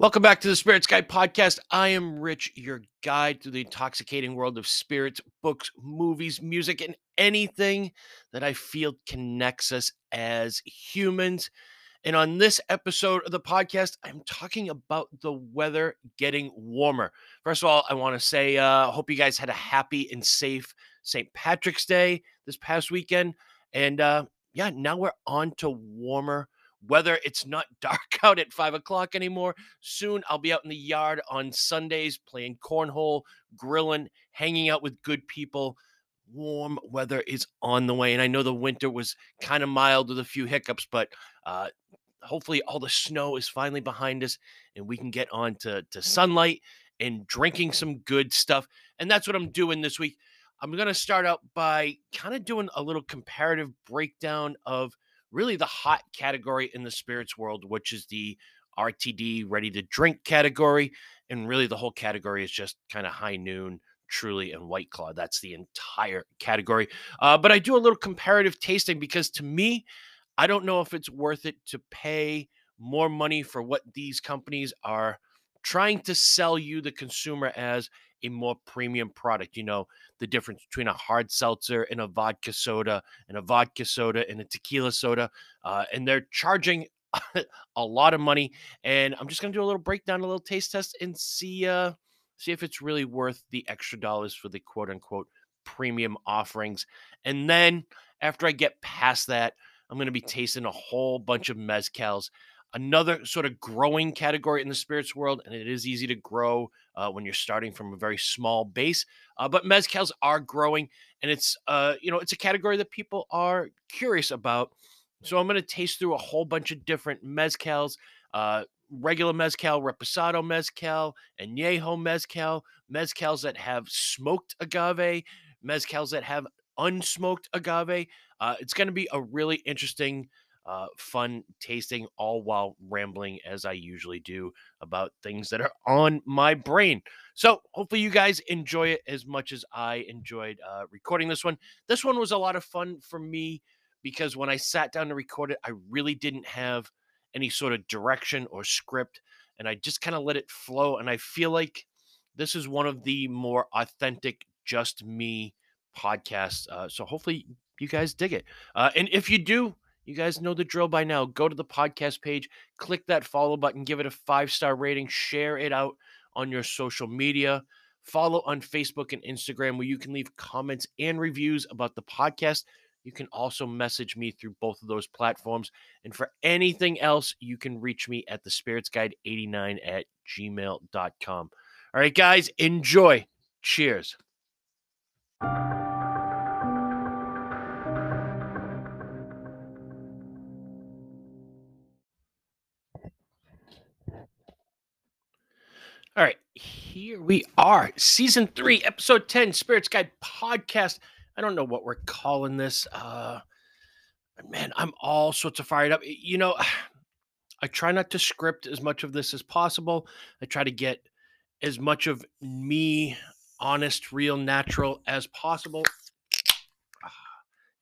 Welcome back to the Spirits Guide podcast. I am Rich, your guide through the intoxicating world of spirits, books, movies, music, and anything that I feel connects us as humans. And on this episode of the podcast, I'm talking about the weather getting warmer. First of all, I want to say, uh, hope you guys had a happy and safe St. Patrick's Day this past weekend. And uh, yeah, now we're on to warmer whether it's not dark out at five o'clock anymore. Soon I'll be out in the yard on Sundays playing cornhole, grilling, hanging out with good people. Warm weather is on the way. And I know the winter was kind of mild with a few hiccups, but uh, hopefully all the snow is finally behind us and we can get on to, to sunlight and drinking some good stuff. And that's what I'm doing this week. I'm going to start out by kind of doing a little comparative breakdown of really the hot category in the spirits world, which is the RTD ready to drink category. And really, the whole category is just kind of high noon, truly, and white claw. That's the entire category. Uh, but I do a little comparative tasting because to me, I don't know if it's worth it to pay more money for what these companies are trying to sell you, the consumer, as a more premium product. You know, the difference between a hard seltzer and a vodka soda, and a vodka soda and a tequila soda. Uh, and they're charging a lot of money. And I'm just going to do a little breakdown, a little taste test, and see uh, see if it's really worth the extra dollars for the quote unquote premium offerings. And then after I get past that, I'm going to be tasting a whole bunch of mezcals another sort of growing category in the spirits world, and it is easy to grow uh, when you're starting from a very small base. Uh, but mezcals are growing, and it's uh, you know it's a category that people are curious about. So I'm going to taste through a whole bunch of different mezcals. Uh, regular mezcal, reposado mezcal, añejo mezcal, mezcals that have smoked agave, mezcals that have unsmoked agave. Uh, it's going to be a really interesting uh, fun tasting, all while rambling as I usually do about things that are on my brain. So, hopefully, you guys enjoy it as much as I enjoyed uh, recording this one. This one was a lot of fun for me because when I sat down to record it, I really didn't have any sort of direction or script, and I just kind of let it flow. And I feel like this is one of the more authentic, just me podcasts. Uh, so, hopefully, you guys dig it. Uh, and if you do, you guys know the drill by now. Go to the podcast page, click that follow button, give it a five star rating, share it out on your social media. Follow on Facebook and Instagram where you can leave comments and reviews about the podcast. You can also message me through both of those platforms. And for anything else, you can reach me at the spirits guide 89 at gmail.com. All right, guys, enjoy. Cheers. All right, here we are, season three, episode 10, Spirits Guide podcast. I don't know what we're calling this. Uh man, I'm all sorts of fired up. You know, I try not to script as much of this as possible. I try to get as much of me honest, real, natural as possible.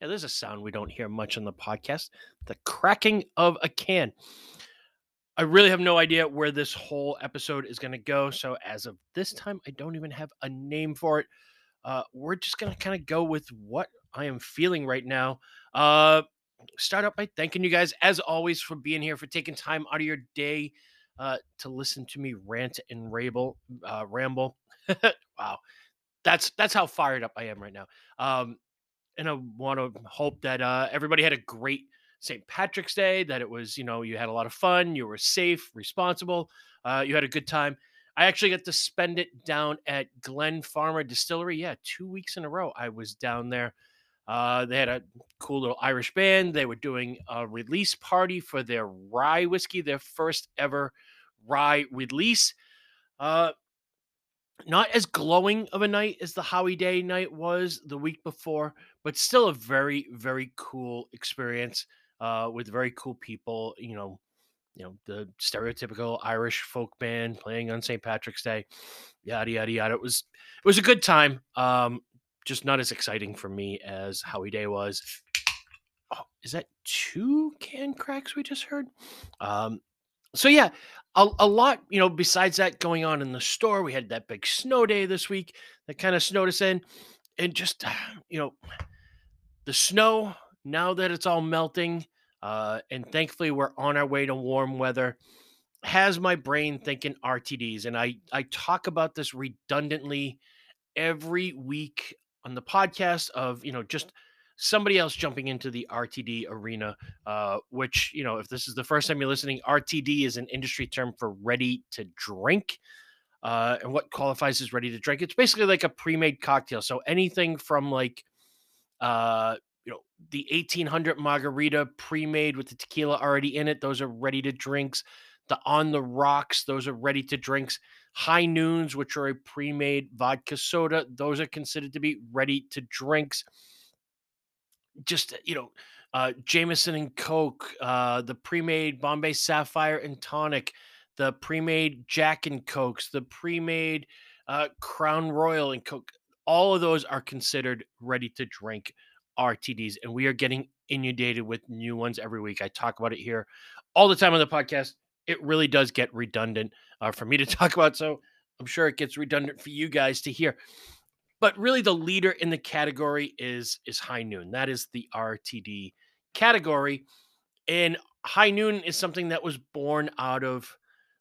Yeah, there's a sound we don't hear much on the podcast the cracking of a can. I really have no idea where this whole episode is going to go. So, as of this time, I don't even have a name for it. Uh, we're just going to kind of go with what I am feeling right now. Uh, start out by thanking you guys, as always, for being here, for taking time out of your day uh, to listen to me rant and ramble. Uh, ramble. wow, that's that's how fired up I am right now. Um, and I want to hope that uh, everybody had a great St. Patrick's Day, that it was, you know, you had a lot of fun, you were safe, responsible, uh, you had a good time. I actually got to spend it down at Glen Farmer Distillery. Yeah, two weeks in a row I was down there. Uh, they had a cool little Irish band. They were doing a release party for their rye whiskey, their first ever rye release. Uh, not as glowing of a night as the Howie Day night was the week before, but still a very, very cool experience uh, with very cool people. You know, you know the stereotypical Irish folk band playing on St. Patrick's Day, yada yada yada. It was it was a good time. Um, just not as exciting for me as Howie Day was. Oh, is that two can cracks we just heard? Um, So yeah, a, a lot, you know, besides that going on in the store, we had that big snow day this week that kind of snowed us in. And just, you know, the snow, now that it's all melting, uh, and thankfully we're on our way to warm weather, has my brain thinking RTDs. And I, I talk about this redundantly every week on the podcast of, you know, just somebody else jumping into the RTD arena, uh, which, you know, if this is the first time you're listening, RTD is an industry term for ready to drink. Uh, and what qualifies as ready to drink? It's basically like a pre-made cocktail. So anything from like, uh, the 1800 margarita pre-made with the tequila already in it, those are ready to drinks. The on the rocks, those are ready to drinks. High noons, which are a pre-made vodka soda, those are considered to be ready to drinks just uh, you know, uh, Jameson and Coke, uh, the pre-made Bombay Sapphire and Tonic, the pre-made Jack and Cokes, the pre-made uh, Crown Royal and Coke. All of those are considered ready to drink RTDs, and we are getting inundated with new ones every week. I talk about it here all the time on the podcast. It really does get redundant uh, for me to talk about, so I'm sure it gets redundant for you guys to hear. But really, the leader in the category is is High Noon. That is the RTD category, and High Noon is something that was born out of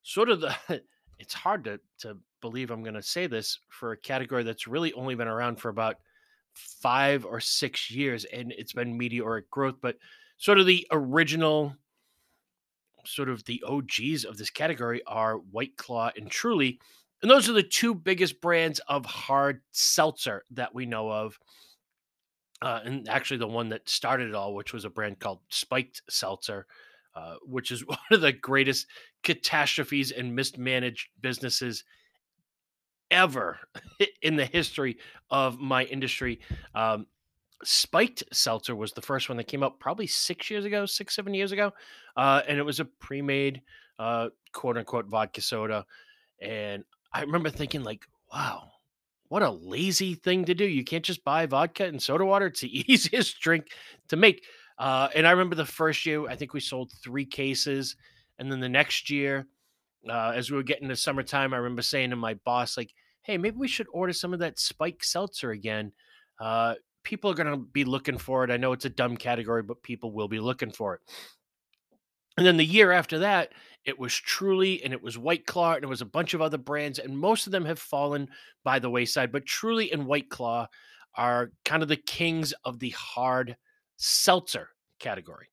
sort of the. It's hard to to believe I'm going to say this for a category that's really only been around for about five or six years, and it's been meteoric growth. But sort of the original, sort of the OGs of this category are White Claw and Truly and those are the two biggest brands of hard seltzer that we know of. Uh, and actually, the one that started it all, which was a brand called Spiked Seltzer, uh, which is one of the greatest catastrophes and mismanaged businesses ever in the history of my industry. Um, Spiked Seltzer was the first one that came out probably six years ago, six, seven years ago. Uh, and it was a pre made, uh, quote unquote, vodka soda. And I remember thinking like, wow, what a lazy thing to do. You can't just buy vodka and soda water. It's the easiest drink to make. Uh, and I remember the first year, I think we sold three cases. And then the next year, uh, as we were getting to summertime, I remember saying to my boss, like, hey, maybe we should order some of that spike seltzer again. Uh, people are going to be looking for it. I know it's a dumb category, but people will be looking for it. And then the year after that, it was Truly and it was White Claw and it was a bunch of other brands, and most of them have fallen by the wayside. But Truly and White Claw are kind of the kings of the hard seltzer category.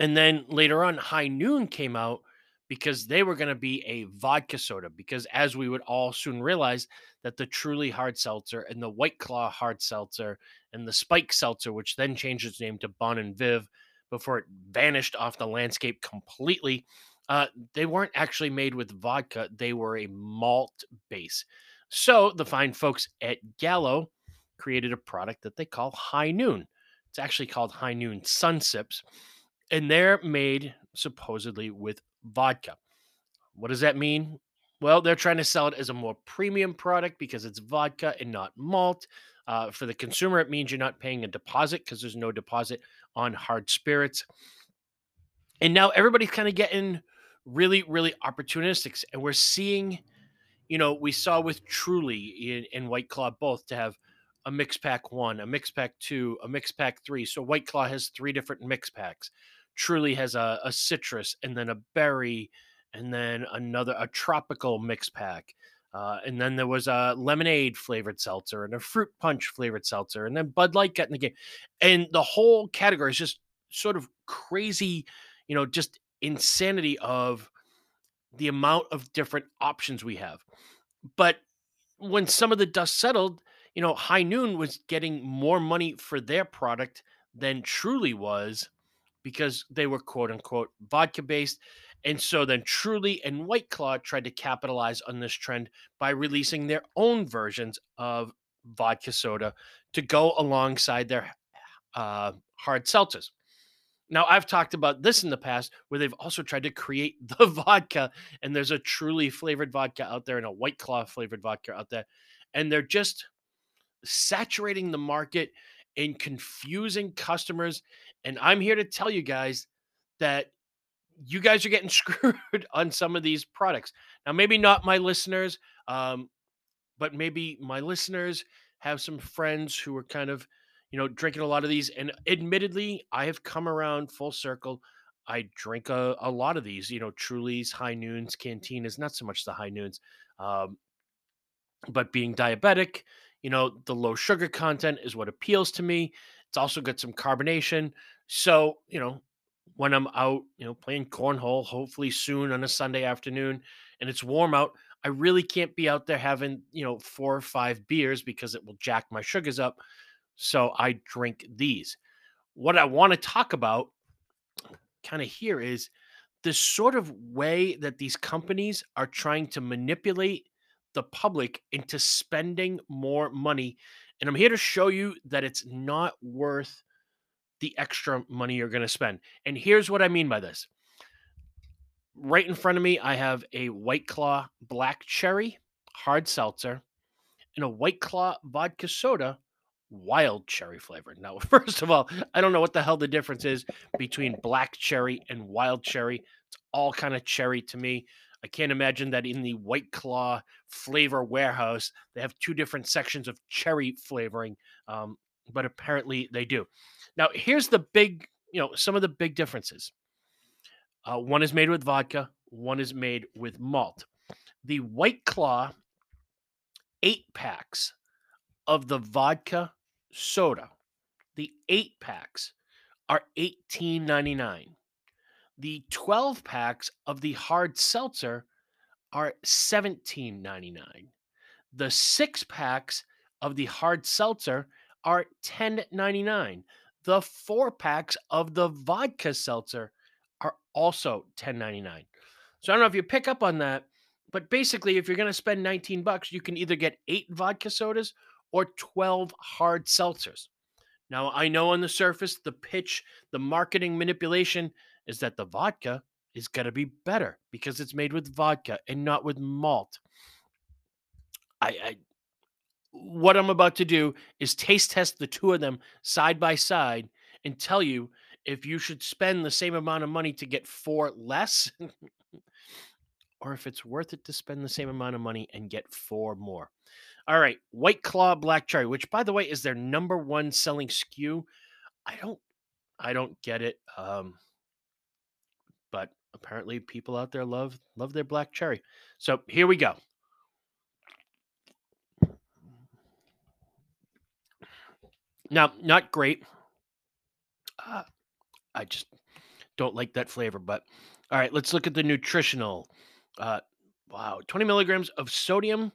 And then later on, High Noon came out because they were going to be a vodka soda. Because as we would all soon realize, that the Truly hard seltzer and the White Claw hard seltzer and the Spike seltzer, which then changed its name to Bon and Viv, before it vanished off the landscape completely. Uh, they weren't actually made with vodka, they were a malt base. So the fine folks at Gallo created a product that they call High Noon. It's actually called High Noon Sun Sips, and they're made supposedly with vodka. What does that mean? Well, they're trying to sell it as a more premium product because it's vodka and not malt. Uh, for the consumer, it means you're not paying a deposit because there's no deposit on hard spirits. And now everybody's kind of getting really, really opportunistic. And we're seeing, you know, we saw with Truly in White Claw both to have a mix pack one, a mix pack two, a mix pack three. So White Claw has three different mix packs. Truly has a, a citrus and then a berry and then another, a tropical mix pack. Uh, and then there was a lemonade flavored seltzer and a fruit punch flavored seltzer. And then Bud Light got in the game. And the whole category is just sort of crazy, you know, just insanity of the amount of different options we have. But when some of the dust settled, you know, High Noon was getting more money for their product than Truly was because they were quote unquote vodka based. And so then Truly and White Claw tried to capitalize on this trend by releasing their own versions of vodka soda to go alongside their uh, hard seltzers. Now, I've talked about this in the past where they've also tried to create the vodka, and there's a truly flavored vodka out there and a White Claw flavored vodka out there. And they're just saturating the market and confusing customers. And I'm here to tell you guys that you guys are getting screwed on some of these products. Now, maybe not my listeners, um, but maybe my listeners have some friends who are kind of, you know, drinking a lot of these. And admittedly, I have come around full circle. I drink a, a lot of these, you know, Truly's, High Noons, Cantinas, not so much the High Noons. Um, but being diabetic, you know, the low sugar content is what appeals to me. It's also got some carbonation. So, you know, when I'm out, you know, playing cornhole, hopefully soon on a Sunday afternoon, and it's warm out, I really can't be out there having, you know, four or five beers because it will jack my sugars up. So I drink these. What I want to talk about kind of here is the sort of way that these companies are trying to manipulate the public into spending more money. And I'm here to show you that it's not worth the extra money you're going to spend. And here's what I mean by this. Right in front of me, I have a White Claw Black Cherry hard seltzer and a White Claw vodka soda wild cherry flavor. Now, first of all, I don't know what the hell the difference is between black cherry and wild cherry. It's all kind of cherry to me. I can't imagine that in the White Claw flavor warehouse, they have two different sections of cherry flavoring, um, but apparently they do. Now, here's the big, you know, some of the big differences. Uh, one is made with vodka, one is made with malt. The White Claw eight packs of the vodka soda, the eight packs are $18.99. The 12 packs of the hard seltzer are $17.99. The six packs of the hard seltzer are $10.99. The four packs of the vodka seltzer are also $10.99. So I don't know if you pick up on that, but basically, if you're going to spend 19 bucks, you can either get eight vodka sodas or 12 hard seltzers. Now, I know on the surface, the pitch, the marketing manipulation is that the vodka is going to be better because it's made with vodka and not with malt. I, I what I'm about to do is taste test the two of them side by side and tell you if you should spend the same amount of money to get four less or if it's worth it to spend the same amount of money and get four more. All right, White Claw Black Cherry, which by the way is their number one selling SKU. I don't I don't get it. Um but apparently people out there love love their black cherry. So here we go. Now, not great. Uh, I just don't like that flavor. But all right, let's look at the nutritional. Uh, wow, 20 milligrams of sodium,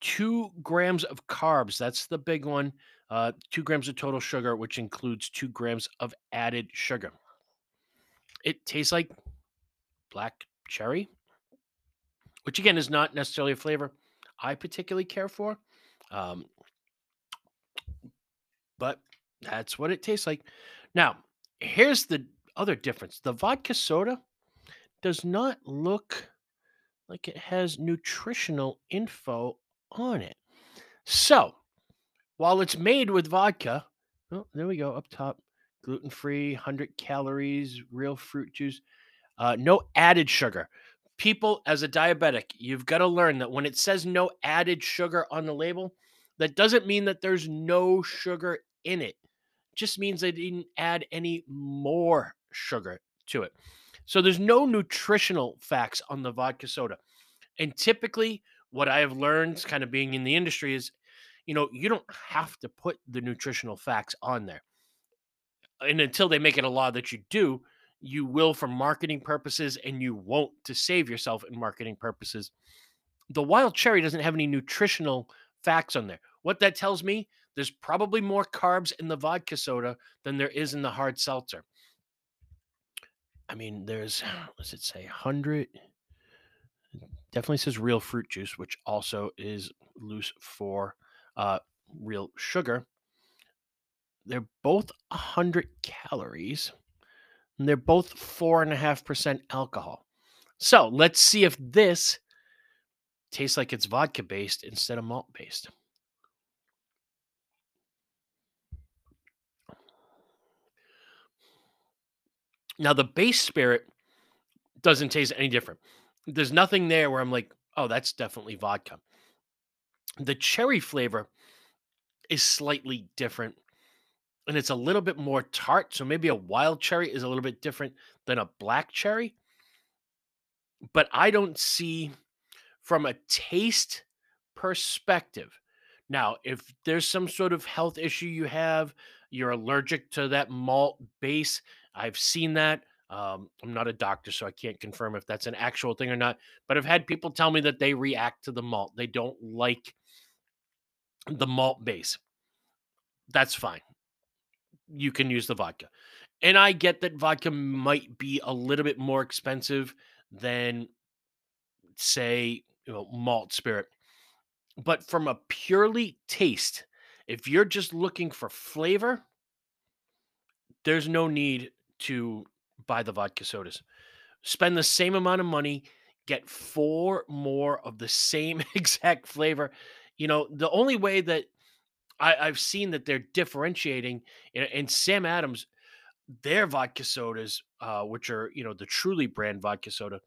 two grams of carbs. That's the big one. Uh, two grams of total sugar, which includes two grams of added sugar. It tastes like black cherry, which again is not necessarily a flavor I particularly care for. Um, but that's what it tastes like. Now, here's the other difference the vodka soda does not look like it has nutritional info on it. So, while it's made with vodka, oh, there we go up top gluten free, 100 calories, real fruit juice, uh, no added sugar. People, as a diabetic, you've got to learn that when it says no added sugar on the label, that doesn't mean that there's no sugar in it. it just means they didn't add any more sugar to it. So there's no nutritional facts on the vodka soda. And typically, what I have learned kind of being in the industry is, you know, you don't have to put the nutritional facts on there and until they make it a law that you do, you will for marketing purposes and you won't to save yourself in marketing purposes. The wild cherry doesn't have any nutritional facts on there. What that tells me, there's probably more carbs in the vodka soda than there is in the hard seltzer. I mean, there's, does it say 100? Definitely says real fruit juice, which also is loose for uh, real sugar. They're both 100 calories, and they're both 4.5% alcohol. So let's see if this tastes like it's vodka based instead of malt based. Now, the base spirit doesn't taste any different. There's nothing there where I'm like, oh, that's definitely vodka. The cherry flavor is slightly different and it's a little bit more tart. So maybe a wild cherry is a little bit different than a black cherry. But I don't see from a taste perspective. Now, if there's some sort of health issue you have, you're allergic to that malt base, I've seen that. Um, I'm not a doctor, so I can't confirm if that's an actual thing or not. But I've had people tell me that they react to the malt. They don't like the malt base. That's fine. You can use the vodka. And I get that vodka might be a little bit more expensive than, say, you know, malt spirit. But from a purely taste, if you're just looking for flavor, there's no need to buy the vodka sodas. Spend the same amount of money, get four more of the same exact flavor. You know, the only way that I, have seen that they're differentiating, and, and, Sam Adams, their vodka sodas, uh, which are you know the Truly brand vodka soda,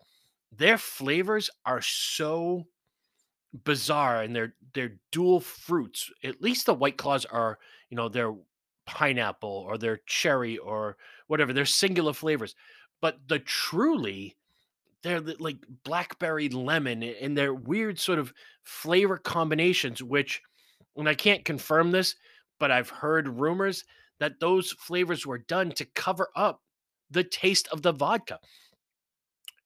their flavors are so bizarre, and they're they're dual fruits. At least the White Claws are, you know, they're pineapple or they're cherry or whatever. They're singular flavors, but the Truly they're like blackberry lemon and they're weird sort of flavor combinations which and i can't confirm this but i've heard rumors that those flavors were done to cover up the taste of the vodka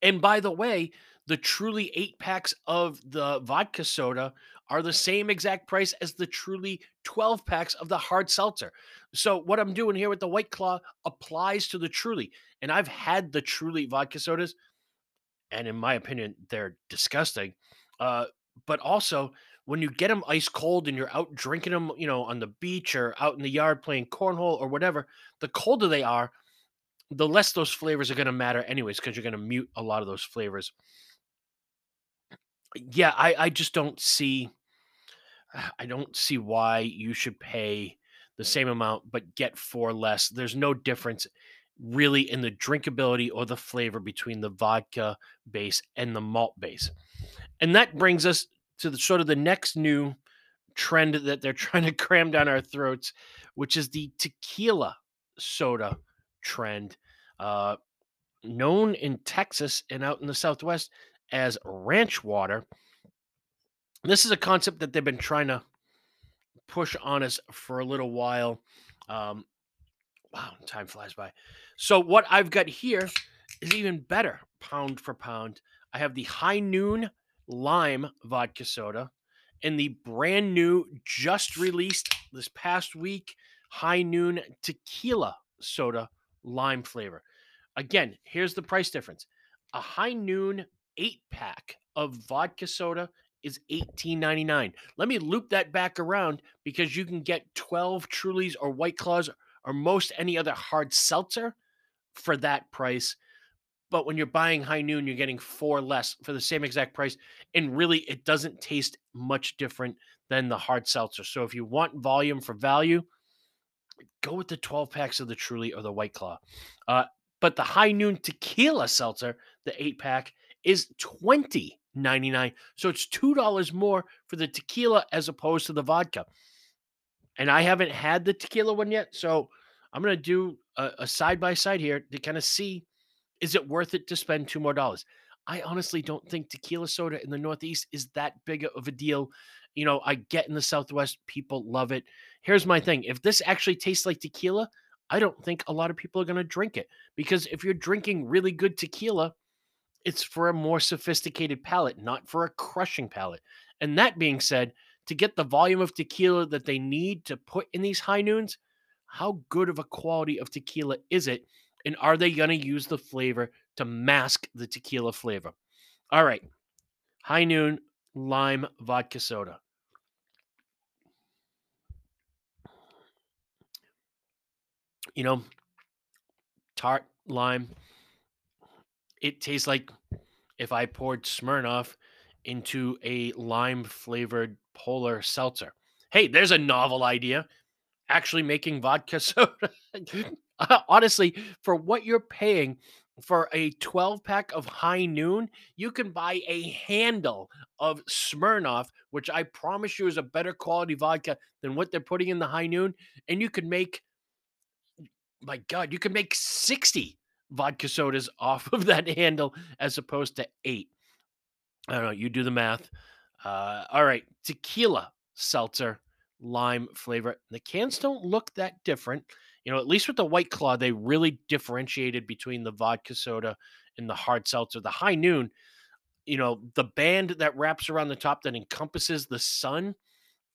and by the way the truly eight packs of the vodka soda are the same exact price as the truly 12 packs of the hard seltzer. So, what I'm doing here with the White Claw applies to the truly. And I've had the truly vodka sodas and in my opinion, they're disgusting. Uh, but also, when you get them ice cold and you're out drinking them, you know, on the beach or out in the yard playing cornhole or whatever, the colder they are, the less those flavors are going to matter, anyways, because you're going to mute a lot of those flavors. Yeah, I, I just don't see. I don't see why you should pay the same amount but get four less. There's no difference really in the drinkability or the flavor between the vodka base and the malt base. And that brings us to the sort of the next new trend that they're trying to cram down our throats, which is the tequila soda trend, uh, known in Texas and out in the Southwest as ranch water. This is a concept that they've been trying to push on us for a little while. Um, wow, time flies by. So what I've got here is even better, pound for pound. I have the High Noon Lime Vodka Soda and the brand new, just released this past week, High Noon Tequila Soda Lime flavor. Again, here's the price difference. A High Noon eight pack of vodka soda is $18.99. Let me loop that back around because you can get 12 Trulies or White Claws or most any other hard seltzer for that price. But when you're buying High Noon, you're getting four less for the same exact price. And really, it doesn't taste much different than the hard seltzer. So if you want volume for value, go with the 12 packs of the Truly or the White Claw. Uh, but the High Noon Tequila Seltzer, the eight pack, is twenty ninety nine. So it's $2 more for the tequila as opposed to the vodka. And I haven't had the tequila one yet. So I'm going to do a side by side here to kind of see is it worth it to spend two more dollars? I honestly don't think tequila soda in the Northeast is that big of a deal. You know, I get in the Southwest, people love it. Here's my thing if this actually tastes like tequila, I don't think a lot of people are going to drink it because if you're drinking really good tequila, it's for a more sophisticated palate, not for a crushing palate. And that being said, to get the volume of tequila that they need to put in these high noons, how good of a quality of tequila is it? And are they going to use the flavor to mask the tequila flavor? All right. High noon lime vodka soda. You know, tart lime. It tastes like if I poured Smirnoff into a lime flavored polar seltzer. Hey, there's a novel idea actually making vodka soda. Honestly, for what you're paying for a 12 pack of High Noon, you can buy a handle of Smirnoff, which I promise you is a better quality vodka than what they're putting in the High Noon. And you can make, my God, you can make 60 vodka sodas off of that handle as opposed to eight. I don't know. You do the math. Uh, all right. Tequila seltzer, lime flavor. The cans don't look that different. You know, at least with the White Claw, they really differentiated between the vodka soda and the hard seltzer. The High Noon, you know, the band that wraps around the top that encompasses the sun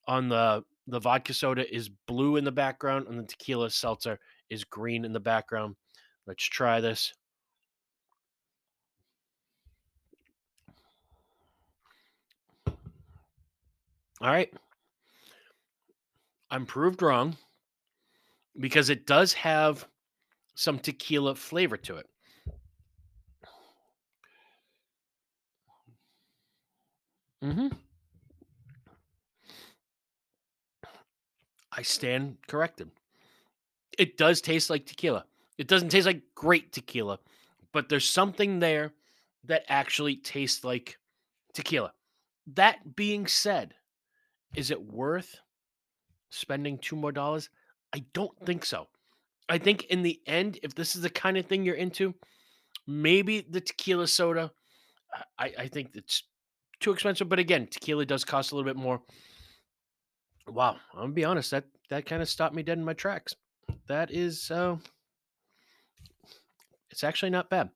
on the the vodka soda is blue in the background, and the tequila seltzer is green in the background. Let's try this. All right. I'm proved wrong because it does have some tequila flavor to it. Mm-hmm. I stand corrected. It does taste like tequila. It doesn't taste like great tequila, but there's something there that actually tastes like tequila. That being said, is it worth spending two more dollars? I don't think so. I think in the end, if this is the kind of thing you're into, maybe the tequila soda. I, I think it's too expensive, but again, tequila does cost a little bit more. Wow, I'm gonna be honest, that that kind of stopped me dead in my tracks. That is uh it's actually not bad.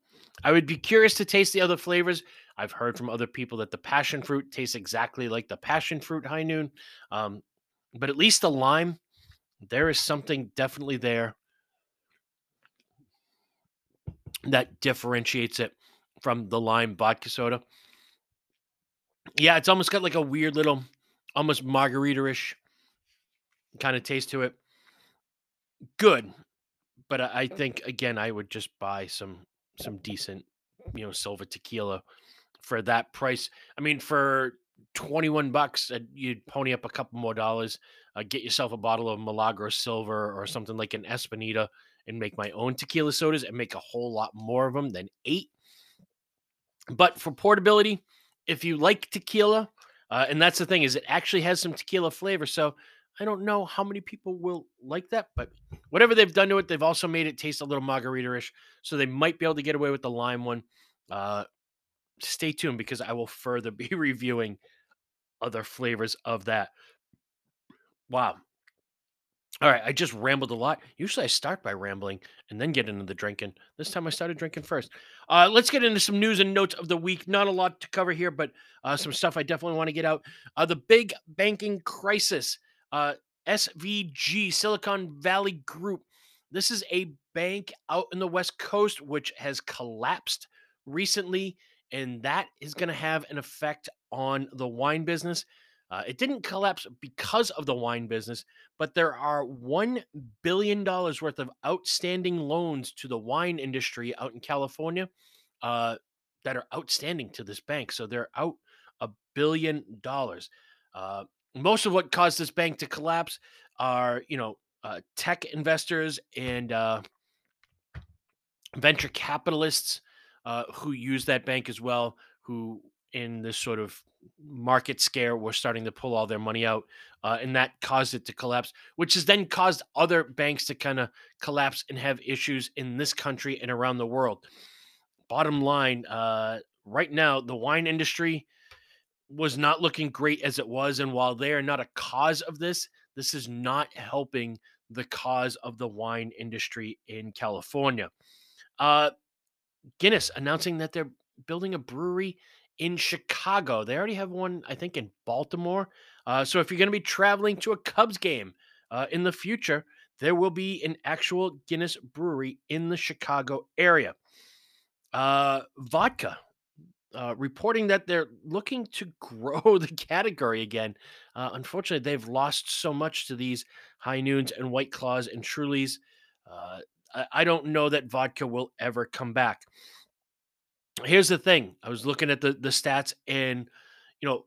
I would be curious to taste the other flavors. I've heard from other people that the passion fruit tastes exactly like the passion fruit high noon. Um, but at least the lime, there is something definitely there that differentiates it from the lime vodka soda. Yeah, it's almost got like a weird little, almost margarita-ish kind of taste to it. Good but I, think again, I would just buy some some decent, you know, silver tequila for that price. I mean, for 21 bucks, uh, you'd pony up a couple more dollars, uh, get yourself a bottle of Milagro Silver or something like an Espanita and make my own tequila sodas and make a whole lot more of them than eight. But for portability, if you like tequila, uh, and that's the thing is it actually has some tequila flavor. So I don't know how many people will like that, but whatever they've done to it, they've also made it taste a little margarita-ish. So they might be able to get away with the lime one. Uh, stay tuned because I will further be reviewing other flavors of that. Wow. All right, I just rambled a lot. Usually I start by rambling and then get into the drinking. This time I started drinking first. Uh, let's get into some news and notes of the week. Not a lot to cover here, but uh, some stuff I definitely want to get out. Uh, the big banking crisis uh, SVG, Silicon Valley Group. This is a bank out in the West Coast which has collapsed recently, and that is going to have an effect on the wine business. Uh, it didn't collapse because of the wine business, but there are $1 billion worth of outstanding loans to the wine industry out in California uh, that are outstanding to this bank. So they're out a billion dollars. Uh, most of what caused this bank to collapse are, you know, uh, tech investors and uh, venture capitalists uh, who use that bank as well, who in this sort of market scare were starting to pull all their money out, uh, and that caused it to collapse, which has then caused other banks to kind of collapse and have issues in this country and around the world. Bottom line, uh, right now, the wine industry was not looking great as it was. And while they are not a cause of this, this is not helping the cause of the wine industry in California. Uh, Guinness announcing that they're building a brewery in Chicago. They already have one, I think, in Baltimore. Uh, so if you're going to be traveling to a Cubs game uh, in the future, there will be an actual Guinness brewery in the Chicago area. Uh, vodka uh, reporting that they're looking to grow the category again. Uh, unfortunately, they've lost so much to these high noons and white claws and trulies. I, I don't know that vodka will ever come back. Here's the thing: I was looking at the the stats, and you know,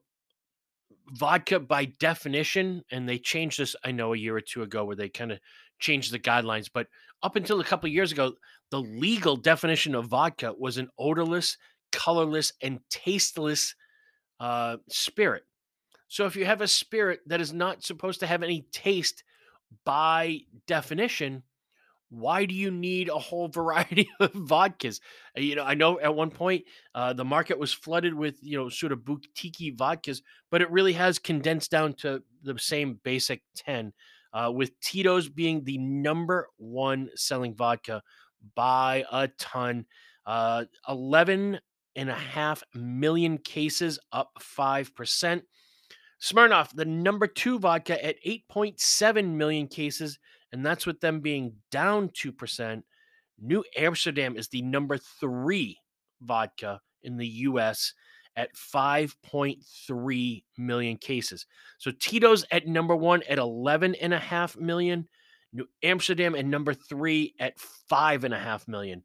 vodka by definition, and they changed this. I know a year or two ago where they kind of changed the guidelines, but up until a couple years ago, the legal definition of vodka was an odorless, colorless, and tasteless uh, spirit. So if you have a spirit that is not supposed to have any taste by definition, why do you need a whole variety of vodkas? Uh, you know, I know at one point uh, the market was flooded with you know sort of boutique vodkas, but it really has condensed down to the same basic ten. Uh, with Tito's being the number one selling vodka by a ton, uh, 11 and a half million cases, up 5%. Smirnoff, the number two vodka at 8.7 million cases, and that's with them being down 2%. New Amsterdam is the number three vodka in the US at 5.3 million cases. So Tito's at number one at 11.5 million. New Amsterdam at number three at 5.5 million.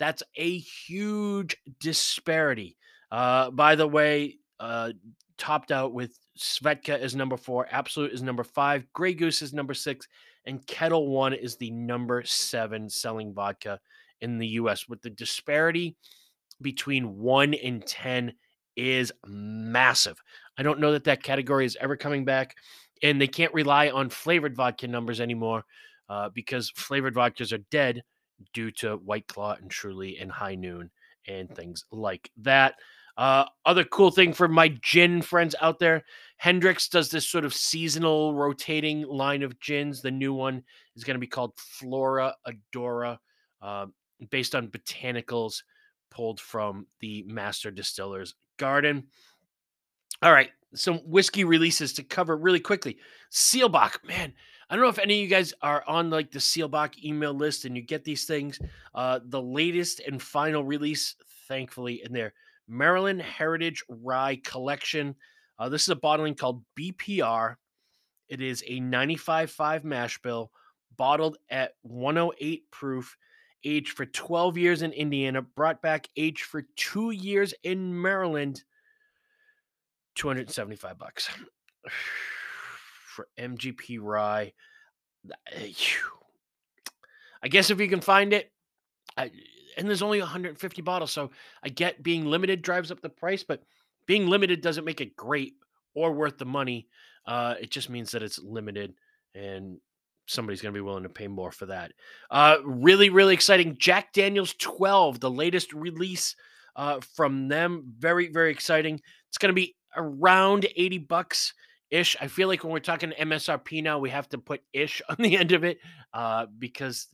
That's a huge disparity. Uh, by the way, uh, topped out with Svedka is number four, Absolut is number five, Grey Goose is number six, and Ketel One is the number seven selling vodka in the US. With the disparity between one and 10 is massive. I don't know that that category is ever coming back, and they can't rely on flavored vodka numbers anymore uh, because flavored vodkas are dead due to White Claw and Truly and High Noon and things like that. Uh, other cool thing for my gin friends out there Hendrick's does this sort of seasonal rotating line of gins. The new one is going to be called Flora Adora, uh, based on botanicals pulled from the master distiller's garden. All right, some whiskey releases to cover really quickly. Seelbach, man, I don't know if any of you guys are on like the Seelbach email list and you get these things. Uh, the latest and final release, thankfully, in their Maryland Heritage Rye Collection. Uh, this is a bottling called BPR. It is a 95.5 mash bill, bottled at 108 proof, aged for 12 years in Indiana, brought back aged for two years in Maryland. 275 bucks for MGP rye. Eh, I guess if you can find it, I, and there's only 150 bottles, so I get being limited drives up the price, but being limited doesn't make it great or worth the money. Uh, it just means that it's limited, and somebody's going to be willing to pay more for that. Uh, really, really exciting. Jack Daniels 12, the latest release uh, from them. Very, very exciting. It's going to be around 80 bucks ish. I feel like when we're talking MSRP now, we have to put ish on the end of it uh, because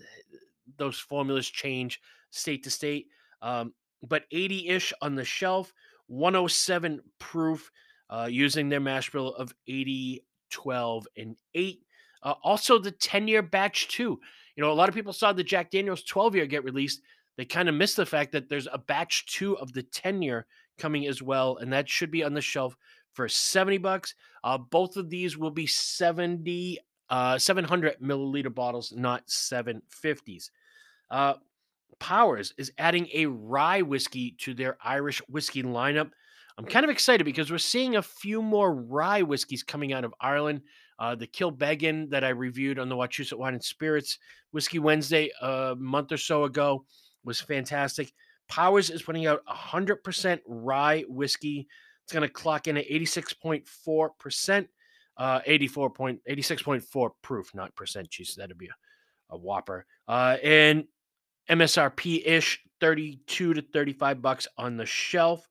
those formulas change state to state. Um, but 80 ish on the shelf, 107 proof uh, using their mash bill of 80, 12, and 8. Uh, also, the 10 year batch, too. You know, a lot of people saw the Jack Daniels 12 year get released. They kind of missed the fact that there's a batch two of the 10 year coming as well, and that should be on the shelf for 70 bucks. Uh, both of these will be 70 uh, 700 milliliter bottles, not 750s. Uh, Powers is adding a rye whiskey to their Irish whiskey lineup. I'm kind of excited because we're seeing a few more rye whiskeys coming out of Ireland. Uh, the Kilbeggan that I reviewed on the Wachusett Wine and Spirits Whiskey Wednesday a month or so ago was fantastic. Powers is putting out 100% rye whiskey. It's going to clock in at 86.4%, uh, 84 point, 86.4 proof, not percent. Jeez, that'd be a, a whopper. Uh, and MSRP ish, 32 to 35 bucks on the shelf.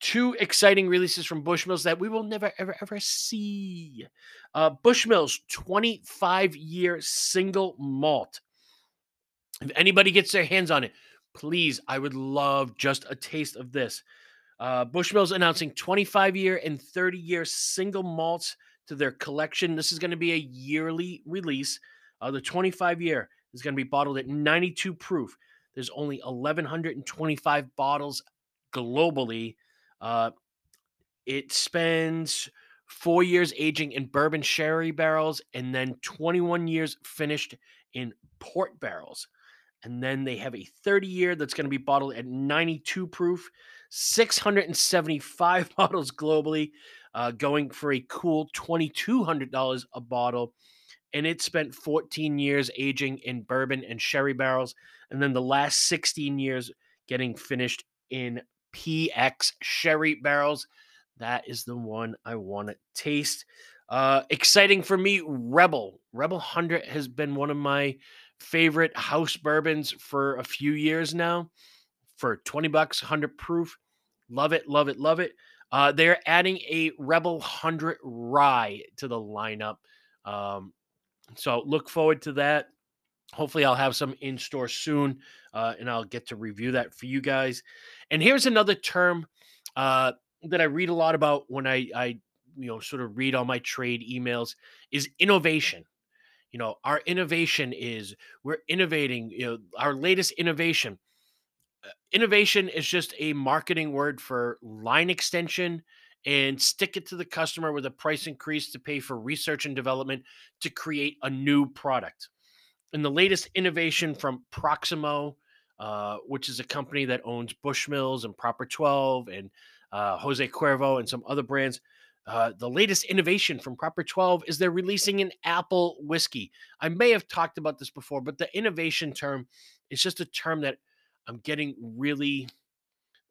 Two exciting releases from Bushmills that we will never, ever, ever see. Uh, Bushmills 25 year single malt. If anybody gets their hands on it, please, I would love just a taste of this. Uh, Bushmills announcing 25 year and 30 year single malts to their collection. This is going to be a yearly release. Uh, the 25 year is going to be bottled at 92 proof. There's only 1,125 bottles globally. Uh, it spends four years aging in bourbon sherry barrels and then 21 years finished in port barrels. And then they have a 30 year that's going to be bottled at 92 proof, 675 bottles globally, uh, going for a cool $2,200 a bottle. and it spent 14 years aging in bourbon and sherry barrels, and then the last 16 years getting finished in PX sherry barrels. That is the one I want to taste. Uh, exciting for me, Rebel. Rebel 100 has been one of my favorite house bourbons for a few years now. For 20 bucks, 100 proof. Love it, love it, love it. Uh, they're adding a Rebel 100 Rye to the lineup. Um, so look forward to that. Hopefully, I'll have some in store soon, uh, and I'll get to review that for you guys. And here's another term uh, that I read a lot about when I, I, you know, sort of read all my trade emails is innovation. You know, our innovation is we're innovating. You know, our latest innovation. Uh, innovation is just a marketing word for line extension and stick it to the customer with a price increase to pay for research and development to create a new product. And the latest innovation from Proximo, uh, which is a company that owns Bushmills and Proper 12 and uh, Jose Cuervo and some other brands. Uh, the latest innovation from Proper 12 is they're releasing an apple whiskey. I may have talked about this before, but the innovation term is just a term that I'm getting really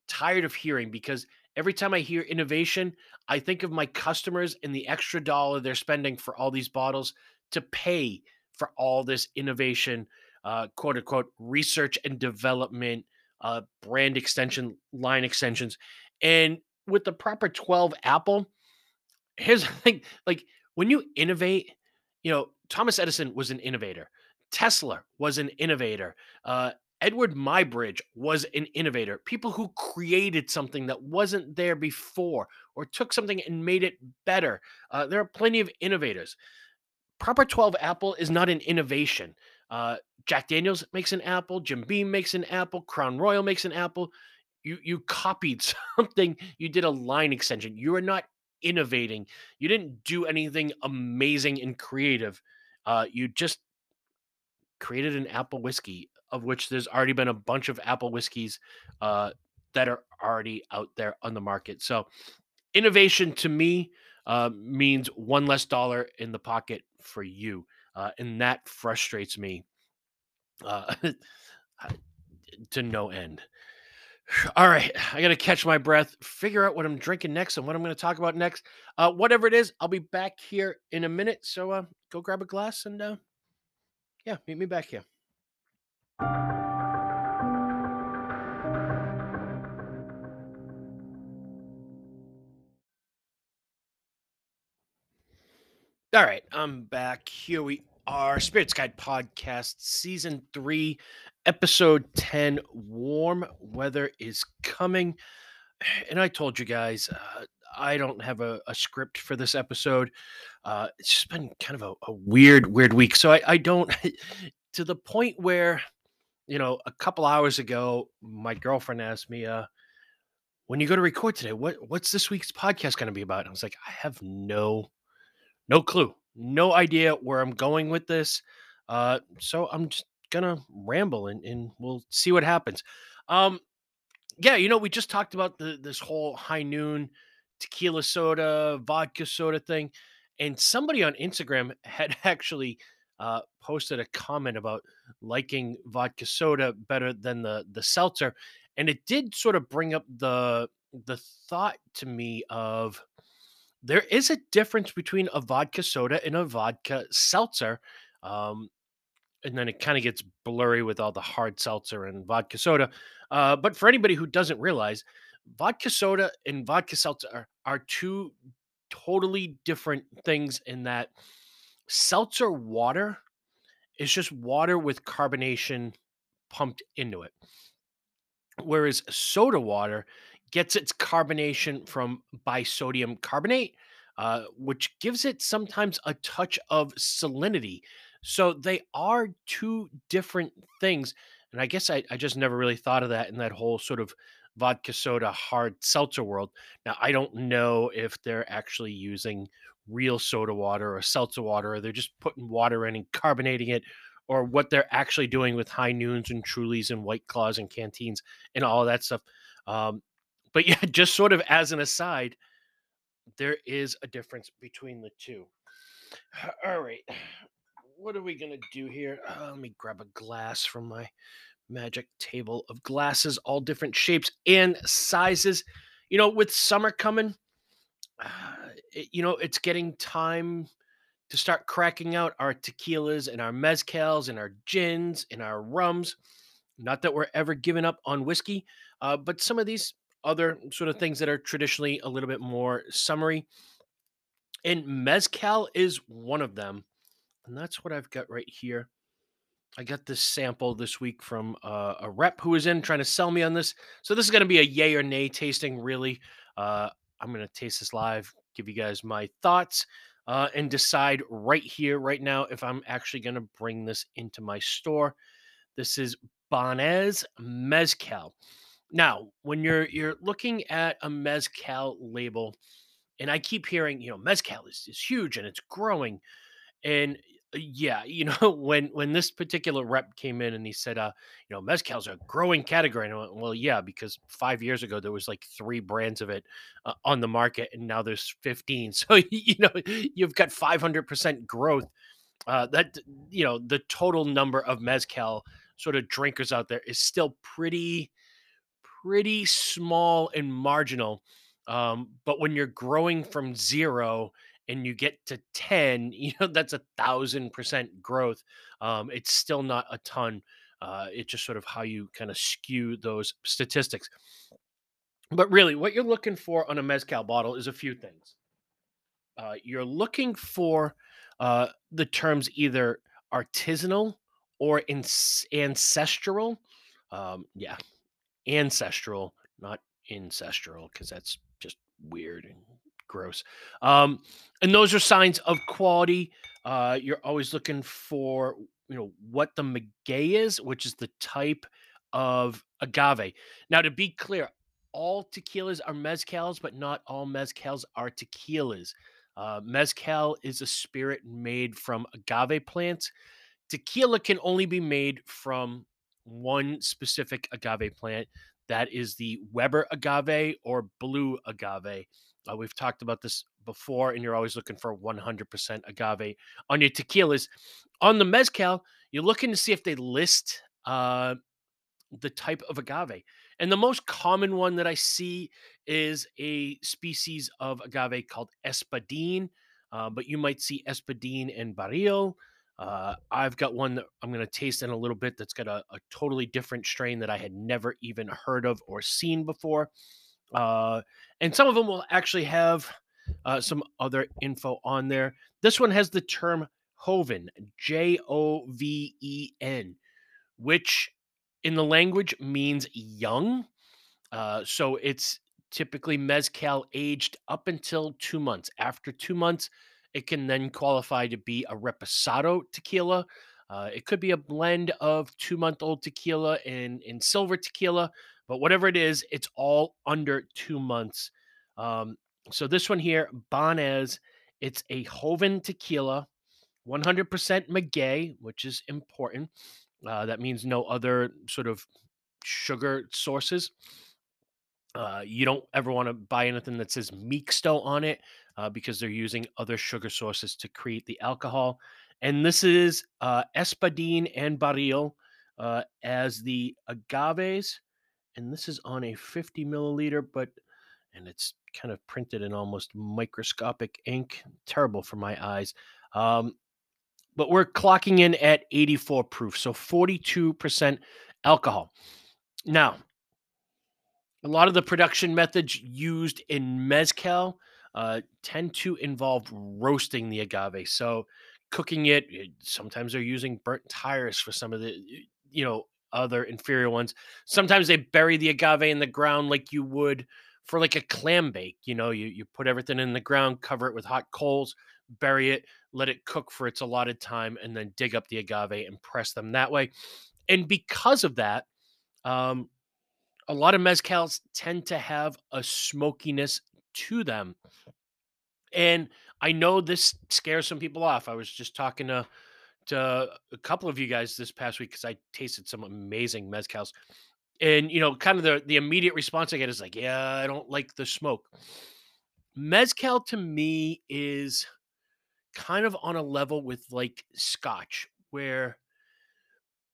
tired of hearing because every time I hear innovation, I think of my customers and the extra dollar they're spending for all these bottles to pay for all this innovation, uh, quote unquote, research and development, uh, brand extension, line extensions. And with the proper 12 Apple, here's the thing like when you innovate, you know, Thomas Edison was an innovator, Tesla was an innovator, uh, Eadweard Muybridge was an innovator. People who created something that wasn't there before or took something and made it better. Uh, there are plenty of innovators. Proper 12 Apple is not an innovation. Uh, Jack Daniels makes an apple, Jim Beam makes an apple, Crown Royal makes an apple. You you copied something. You did a line extension. You are not innovating. You didn't do anything amazing and creative. Uh, you just created an apple whiskey, of which there's already been a bunch of apple whiskeys uh, that are already out there on the market. So, innovation to me uh, means one less dollar in the pocket for you. Uh, and that frustrates me uh, to no end. All right, I got to catch my breath, figure out what I'm drinking next and what I'm going to talk about next. Uh, whatever it is, I'll be back here in a minute. So uh, go grab a glass and uh, yeah, meet me back here. All right, I'm back. Here we are. Spirits Guide Podcast, Season 3, Episode 10. Warm weather is coming. And I told you guys, uh, I don't have a, a, script for this episode. Uh, it's just been kind of a, a weird, weird week. So I, I don't, to the point where, you know, a couple hours ago, my girlfriend asked me, uh, when you go to record today, what what's this week's podcast going to be about? And I was like, I have no no clue, no idea where I'm going with this. Uh, so I'm just gonna ramble and, and we'll see what happens. Um, yeah, you know, we just talked about the this whole high noon tequila soda, vodka soda thing, and somebody on Instagram had actually uh, posted a comment about liking vodka soda better than the the seltzer, and it did sort of bring up the the thought to me of there is a difference between a vodka soda and a vodka seltzer. Um, and then it kind of gets blurry with all the hard seltzer and vodka soda. Uh, but for anybody who doesn't realize, vodka soda and vodka seltzer are, are two totally different things in that seltzer water is just water with carbonation pumped into it. Whereas soda water gets its carbonation from bisodium carbonate, uh, which gives it sometimes a touch of salinity. So they are two different things. And I guess I, I just never really thought of that in that whole sort of vodka soda hard seltzer world. Now, I don't know if they're actually using real soda water or seltzer water, or they're just putting water in and carbonating it, or what they're actually doing with high noons and trulies and white claws and canteens and all that stuff. Um, but yeah, just sort of as an aside, there is a difference between the two. All right. what are we gonna do here? Uh, let me grab a glass from my magic table of glasses, all different shapes and sizes. You know, with summer coming, uh, it, you know, it's getting time to start cracking out our tequilas and our mezcals and our gins and our rums. Not that we're ever giving up on whiskey, uh, but some of these other sort of things that are traditionally a little bit more summery. And mezcal is one of them. And that's what I've got right here. I got this sample this week from uh, a rep who was in trying to sell me on this. So this is going to be a yay or nay tasting, really. Uh, I'm going to taste this live, give you guys my thoughts, uh, and decide right here, right now, if I'm actually going to bring this into my store. This is Banhez Mezcal. Now, when you're you're looking at a mezcal label, and I keep hearing, you know, mezcal is, is huge and it's growing, and yeah, you know, when when this particular rep came in and he said, uh, you know, mezcal's a growing category, and I went, well, yeah, because five years ago there was like three brands of it uh, on the market, and now there's 15. So you know, you've got 500 percent growth. Uh, that you know, the total number of mezcal sort of drinkers out there is still pretty pretty small and marginal. Um, but when you're growing from zero and you get to 10, you know, that's a thousand percent growth. Um, it's still not a ton. Uh, it's just sort of how you kind of skew those statistics. But really, what you're looking for on a Mezcal bottle is a few things. Uh, you're looking for uh, the terms either artisanal or ins- ancestral. Um, yeah, ancestral, not ancestral, because that's just weird and gross. Um, and those are signs of quality. Uh, you're always looking for, you know, what the maguey is, which is the type of agave. Now, to be clear, all tequilas are mezcals, but not all mezcals are tequilas. Uh, mezcal is a spirit made from agave plants. Tequila can only be made from one specific agave plant. That is the Weber agave or blue agave. Uh, we've talked about this before, and you're always looking for 100% agave on your tequilas. On the mezcal, you're looking to see if they list uh, the type of agave. And the most common one that I see is a species of agave called Espadin, uh, but you might see Espadin and barril. Uh, I've got one that I'm going to taste in a little bit that's got a, a, totally different strain that I had never even heard of or seen before. Uh, and some of them will actually have uh, some other info on there. This one has the term Joven, J O V E N, which in the language means young. Uh, so it's typically mezcal aged up until two months. After two months, it can then qualify to be a reposado tequila. Uh, it could be a blend of two month old tequila and, and silver tequila, but whatever it is, it's all under two months. Um, so this one here, Banhez, it's a Joven tequila, 100% maguey, which is important. Uh, that means no other sort of sugar sources. Uh, you don't ever want to buy anything that says Mixto on it uh, because they're using other sugar sources to create the alcohol. And this is uh, Espadin and Barril uh, as the agaves. And this is on a 50 milliliter, but, and it's kind of printed in almost microscopic ink. Terrible for my eyes. Um, but we're clocking in at 84 proof, so 42% alcohol. Now, a lot of the production methods used in mezcal uh, tend to involve roasting the agave. So, cooking it. Eh, sometimes they're using burnt tires for some of the, you know, other inferior ones. Sometimes they bury the agave in the ground like you would for like a clam bake. You know, you you put everything in the ground, cover it with hot coals, bury it, let it cook for its allotted time, and then dig up the agave and press them that way. And because of that, um, a lot of mezcals tend to have a smokiness to them. And I know this scares some people off. I was just talking to to uh, a couple of you guys this past week because I tasted some amazing mezcals. And you know, kind of the the immediate response I get is like, yeah, I don't like the smoke. Mezcal to me is kind of on a level with like scotch, where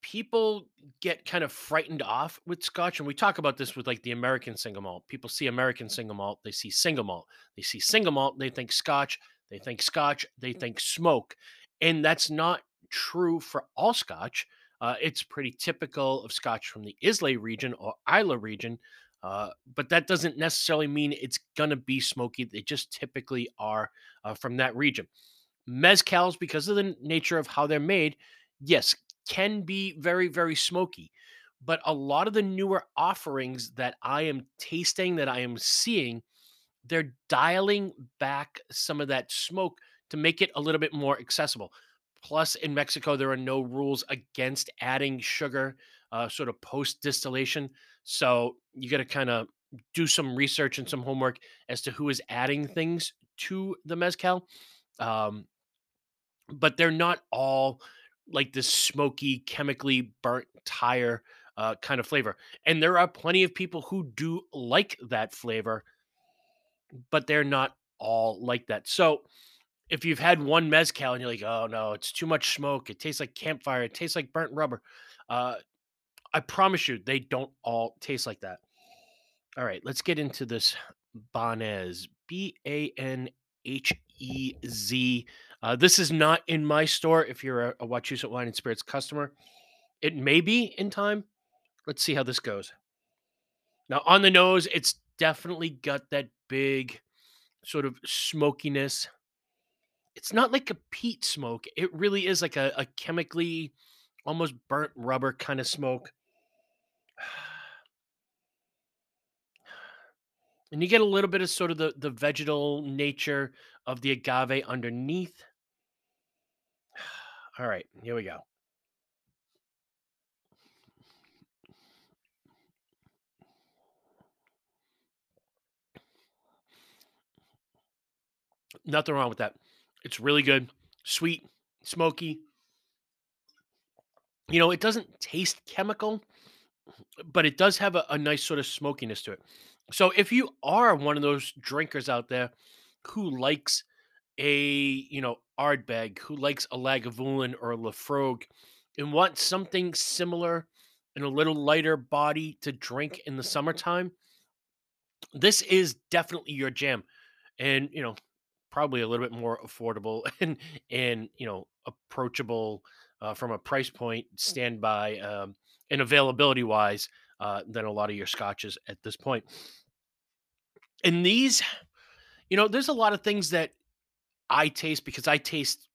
people get kind of frightened off with scotch and we talk about this with like the american single malt people see american single malt they see single malt they see single malt they think scotch they think scotch they mm. think smoke and that's not true for all scotch uh, it's pretty typical of scotch from the islay region or isla region uh, but that doesn't necessarily mean it's going to be smoky they just typically are uh, from that region mezcals because of the nature of how they're made yes can be very, very smoky. But a lot of the newer offerings that I am tasting, that I am seeing, they're dialing back some of that smoke to make it a little bit more accessible. Plus, in Mexico, there are no rules against adding sugar, uh, sort of post distillation. So you got to kind of do some research and some homework as to who is adding things to the mezcal. Um, but they're not all like this smoky, chemically burnt tire uh, kind of flavor. And there are plenty of people who do like that flavor, but they're not all like that. So if you've had one mezcal and you're like, oh no, it's too much smoke, it tastes like campfire, it tastes like burnt rubber. Uh, I promise you, they don't all taste like that. All right, let's get into this Banhez. B A N H E Z. Uh, this is not in my store if you're a, a Wachusett Wine and Spirits customer. It may be in time. Let's see how this goes. Now, on the nose, it's definitely got that big sort of smokiness. It's not like a peat smoke. It really is like a, a chemically almost burnt rubber kind of smoke. And you get a little bit of sort of the, the vegetal nature of the agave underneath. All right, here we go. Nothing wrong with that. It's really good, sweet, smoky. You know, it doesn't taste chemical, but it does have a, a nice sort of smokiness to it. So if you are one of those drinkers out there who likes a, you know, Ardbeg, who likes a Lagavulin or a Laphroaig and wants something similar and a little lighter body to drink in the summertime, this is definitely your jam. And, you know, probably a little bit more affordable and and you know approachable uh, from a price point standby um, and availability wise uh, than a lot of your scotches at this point. And these, you know, there's a lot of things that I taste because I taste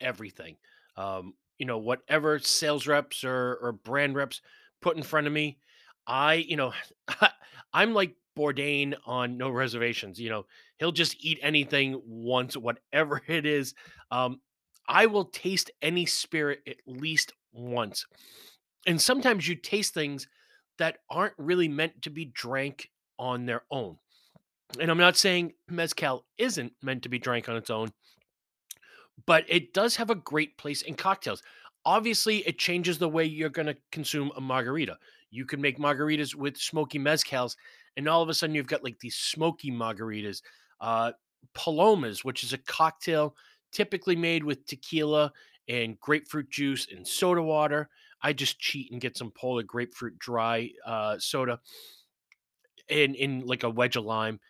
everything. Um, you know, whatever sales reps or, or brand reps put in front of me, I, you know, I'm like Bourdain on no reservations. You know, he'll just eat anything once, whatever it is. Um, I will taste any spirit at least once. And sometimes you taste things that aren't really meant to be drank on their own. And I'm not saying mezcal isn't meant to be drank on its own, but it does have a great place in cocktails. Obviously, it changes the way you're going to consume a margarita. You can make margaritas with smoky mezcals, and all of a sudden you've got like these smoky margaritas. Uh, palomas, which is a cocktail typically made with tequila and grapefruit juice and soda water. I just cheat and get some polar grapefruit dry uh, soda in in like a wedge of lime.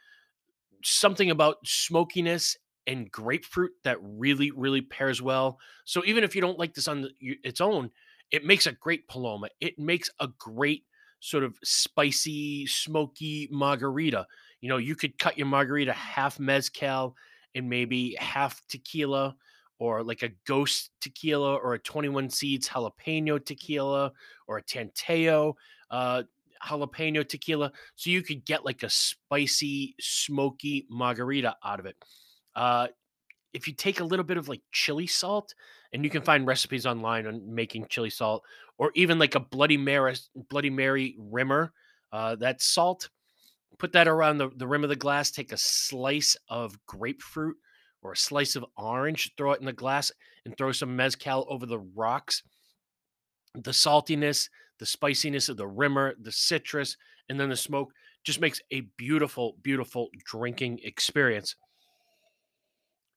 Something about smokiness and grapefruit that really really pairs well. So even if you don't like this on the, its own, it makes a great paloma. It makes a great sort of spicy, smoky margarita. You know, you could cut your margarita half mezcal and maybe half tequila or like a ghost tequila or a 21 seeds jalapeno tequila or a tanteo uh, jalapeno tequila so you could get like a spicy smoky margarita out of it uh, if you take a little bit of like chili salt and you can find recipes online on making chili salt or even like a bloody mary bloody mary rimmer uh, that salt put that around the, the rim of the glass take a slice of grapefruit or a slice of orange, throw it in the glass, and throw some mezcal over the rocks. The saltiness, the spiciness of the rimmer, the citrus, and then the smoke just makes a beautiful, beautiful drinking experience.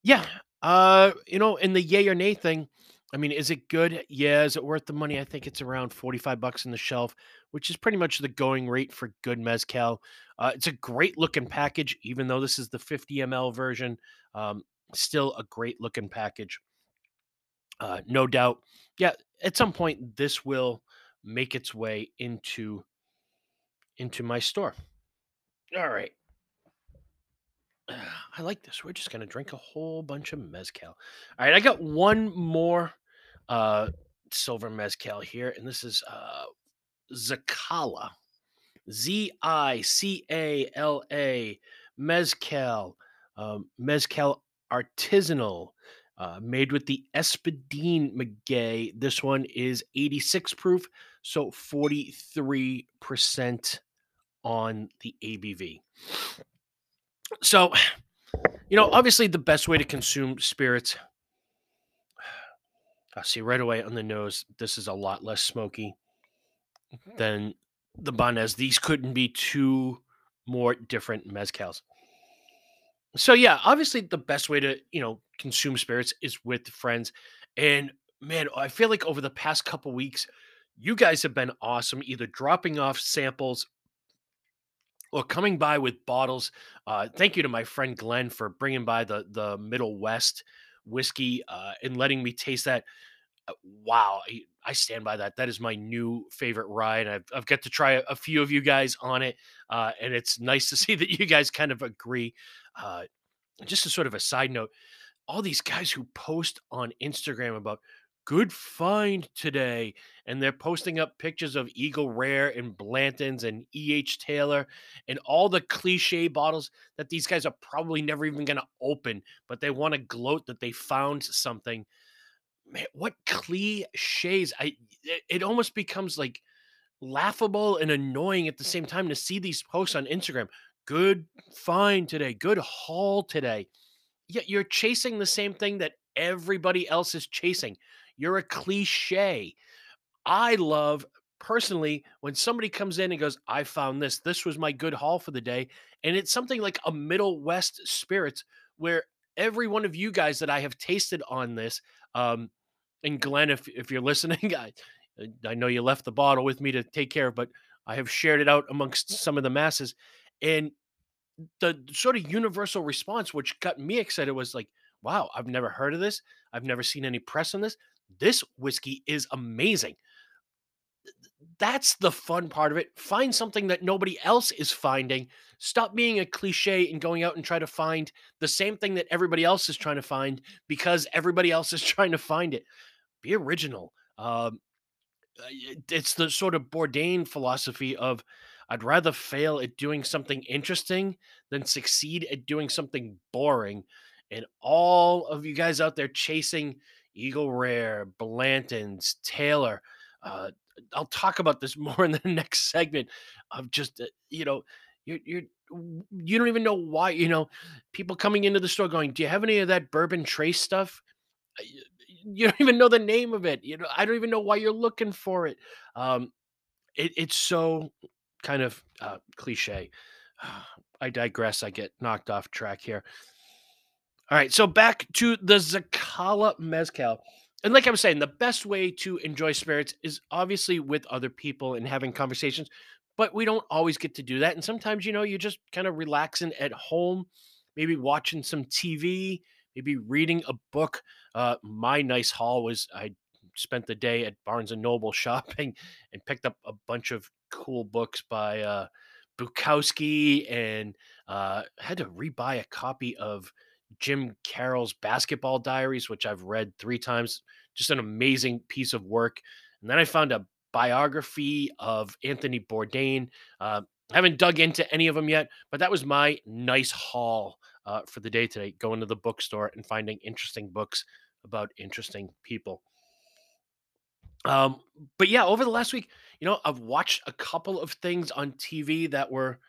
Yeah, Uh, you know, in the yay or nay thing, I mean, is it good? Yeah. Is it worth the money? I think it's around 45 bucks on the shelf, which is pretty much the going rate for good mezcal. Uh, it's a great looking package, even though this is the 50 ml version. Um, still a great looking package. Uh, no doubt. Yeah, at some point this will make its way into into my store. All right. I like this. We're just gonna drink a whole bunch of mezcal. All right, I got one more uh silver mezcal here, and this is uh Zicala. Z I C A L A mezcal. Um, mezcal artisanal. Uh, made with the Espadin Maguey. This one is 86 proof, so 43% on the ABV. So, you know, obviously the best way to consume spirits. I see right away on the nose, this is a lot less smoky mm-hmm. than the Banhez. These couldn't be two more different mezcals. So yeah, obviously the best way to, you know, consume spirits is with friends. And man, I feel like over the past couple weeks, you guys have been awesome, either dropping off samples or coming by with bottles. Uh, thank you to my friend Glenn for bringing by the the Middle West whiskey uh, and letting me taste that. Uh, wow, I, I, stand by that. That is my new favorite ride. I've, I've got to try a, a few of you guys on it, uh, and it's nice to see that you guys kind of agree. Uh, just a sort of a side note, all these guys who post on Instagram about good find today. And they're posting up pictures of Eagle Rare and Blanton's and E.H. Taylor and all the cliche bottles that these guys are probably never even going to open, but they want to gloat that they found something. Man, what cliches. I it, it almost becomes like laughable and annoying at the same time to see these posts on Instagram. Good find today, good haul today. Yet you're chasing the same thing that everybody else is chasing. You're a cliche. I love personally when somebody comes in and goes, I found this. This was my good haul for the day. And it's something like a Middle West Spirits where every one of you guys that I have tasted on this, um, and Glenn, if, if you're listening, I, I know you left the bottle with me to take care of, but I have shared it out amongst some of the masses. And the sort of universal response, which got me excited, was like, wow, I've never heard of this. I've never seen any press on this. This whiskey is amazing. That's the fun part of it. Find something that nobody else is finding. Stop being a cliche and going out and try to find the same thing that everybody else is trying to find because everybody else is trying to find it. Be original. Um, uh, it's the sort of Bourdain philosophy of I'd rather fail at doing something interesting than succeed at doing something boring. And all of you guys out there chasing Eagle Rare, Blanton's, Taylor. Uh, I'll talk about this more in the next segment of just, uh, you know, you're, you're, you don't even know why, you know, people coming into the store going, do you have any of that bourbon trace stuff? Uh, you don't even know the name of it. You know, I don't even know why you're looking for it. Um, it it's so kind of uh, cliche. I digress. I get knocked off track here. All right, so back to the Zicala Mezcal. And like I was saying, the best way to enjoy spirits is obviously with other people and having conversations, but we don't always get to do that. And sometimes, you know, you're just kind of relaxing at home, maybe watching some TV, maybe reading a book. Uh, my nice haul was I spent the day at Barnes and Noble shopping and picked up a bunch of cool books by uh, Bukowski and uh, had to rebuy a copy of Jim Carroll's Basketball Diaries, which I've read three times. Just an amazing piece of work. And then I found a biography of Anthony Bourdain. Uh, haven't dug into any of them yet, but that was my nice haul uh, for the day today going to the bookstore and finding interesting books about interesting people. Um, but yeah, over the last week, you know, I've watched a couple of things on TV that were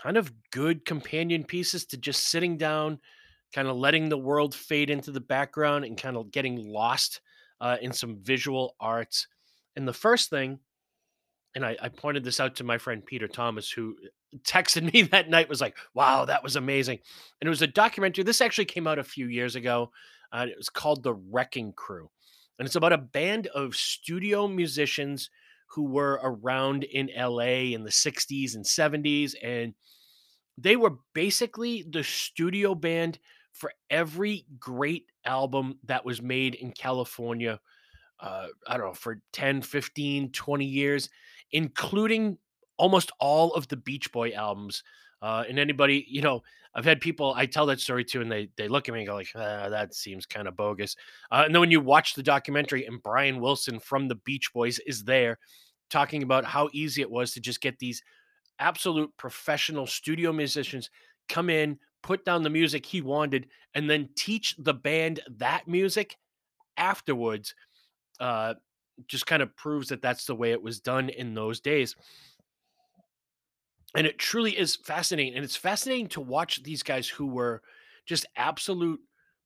kind of good companion pieces to just sitting down kind of letting the world fade into the background and kind of getting lost uh, in some visual arts. And the first thing and I, I pointed this out to my friend Peter Thomas, who texted me that night, was like, wow, that was amazing. And it was a documentary. This actually came out a few years ago. Uh, it was called The Wrecking Crew. And it's about a band of studio musicians who were around in LA in the 60s and 70s. And they were basically the studio band for every great album that was made in California. Uh, I don't know, for 10, 15, 20 years, including almost all of the Beach Boy albums. Uh, and anybody, you know, I've had people I tell that story to, and they they look at me and go like, ah, "That seems kind of bogus." Uh, and then when you watch the documentary, and Brian Wilson from the Beach Boys is there, talking about how easy it was to just get these absolute professional studio musicians come in, put down the music he wanted, and then teach the band that music afterwards. Uh, just kind of proves that that's the way it was done in those days and it truly is fascinating and it's fascinating to watch these guys who were just absolute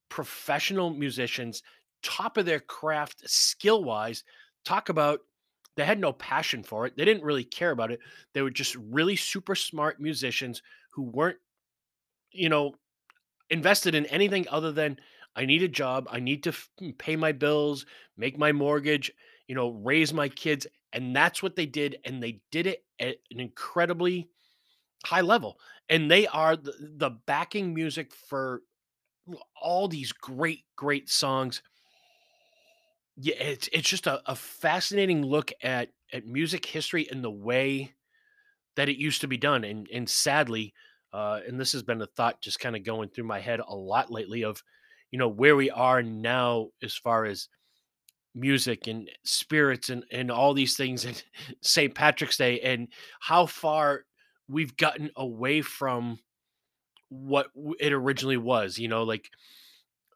professional musicians top of their craft skill wise talk about they had no passion for it they didn't really care about it they were just really super smart musicians who weren't you know invested in anything other than i need a job i need to f- mm, pay my bills make my mortgage you know raise my kids and that's what they did and they did it at an incredibly high level and they are the, the backing music for all these great great songs. Yeah it's it's just a, a fascinating look at at music history and the way that it used to be done and and sadly uh and this has been a thought just kind of going through my head a lot lately of you know where we are now as far as music and spirits and and all these things and St. Patrick's Day and how far we've gotten away from what it originally was. You know, like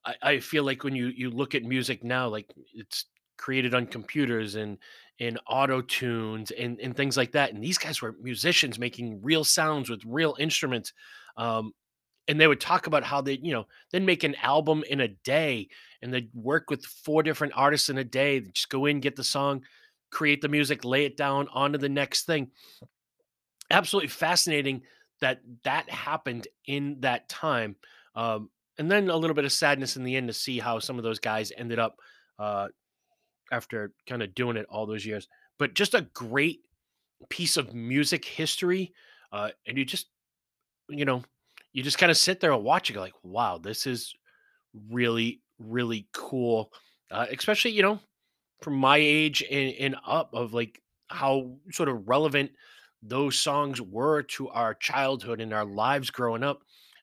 I, I feel like when you you look at music now, like it's created on computers and and auto tunes and and things like that. And these guys were musicians making real sounds with real instruments. Um, and they would talk about how they, you know, then make an album in a day and they'd work with four different artists in a day. They'd just go in, get the song, create the music, lay it down onto the next thing absolutely fascinating that that happened in that time. Um, and then a little bit of sadness in the end to see how some of those guys ended up uh, after kind of doing it all those years. But just a great piece of music history. Uh, and you just, you know, you just kind of sit there and watch it, like, wow, this is really, really cool. Uh, especially, you know, from my age and, and up of like how sort of relevant those songs were to our childhood and our lives growing up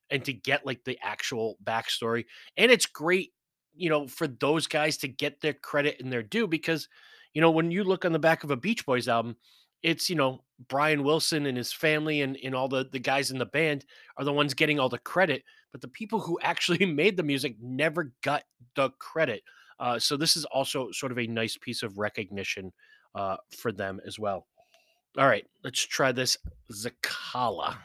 and to get like the actual backstory and it's great you know for those guys to get their credit and their due because you know when you look on the back of a beach boys album it's you know brian wilson and his family and, and all the the guys in the band are the ones getting all the credit but the people who actually made the music never got the credit uh, so this is also sort of a nice piece of recognition uh, for them as well all right, let's try this Zicala.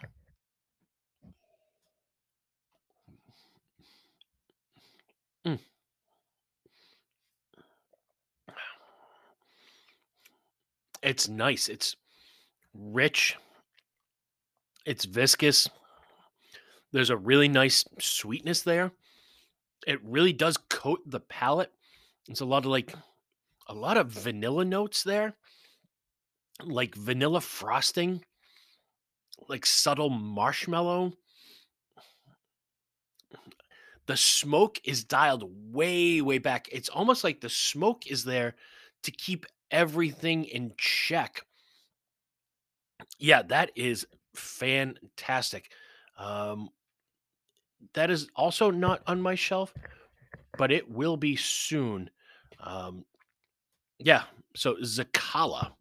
It's nice. It's rich. It's viscous. There's a really nice sweetness there. It really does coat the palate. It's a lot of like a lot of vanilla notes there like vanilla frosting, like subtle marshmallow. The smoke is dialed way, way back. It's almost like the smoke is there to keep everything in check. Yeah, that is fantastic. Um, that is also not on my shelf, but it will be soon. Um, yeah, so Zicala.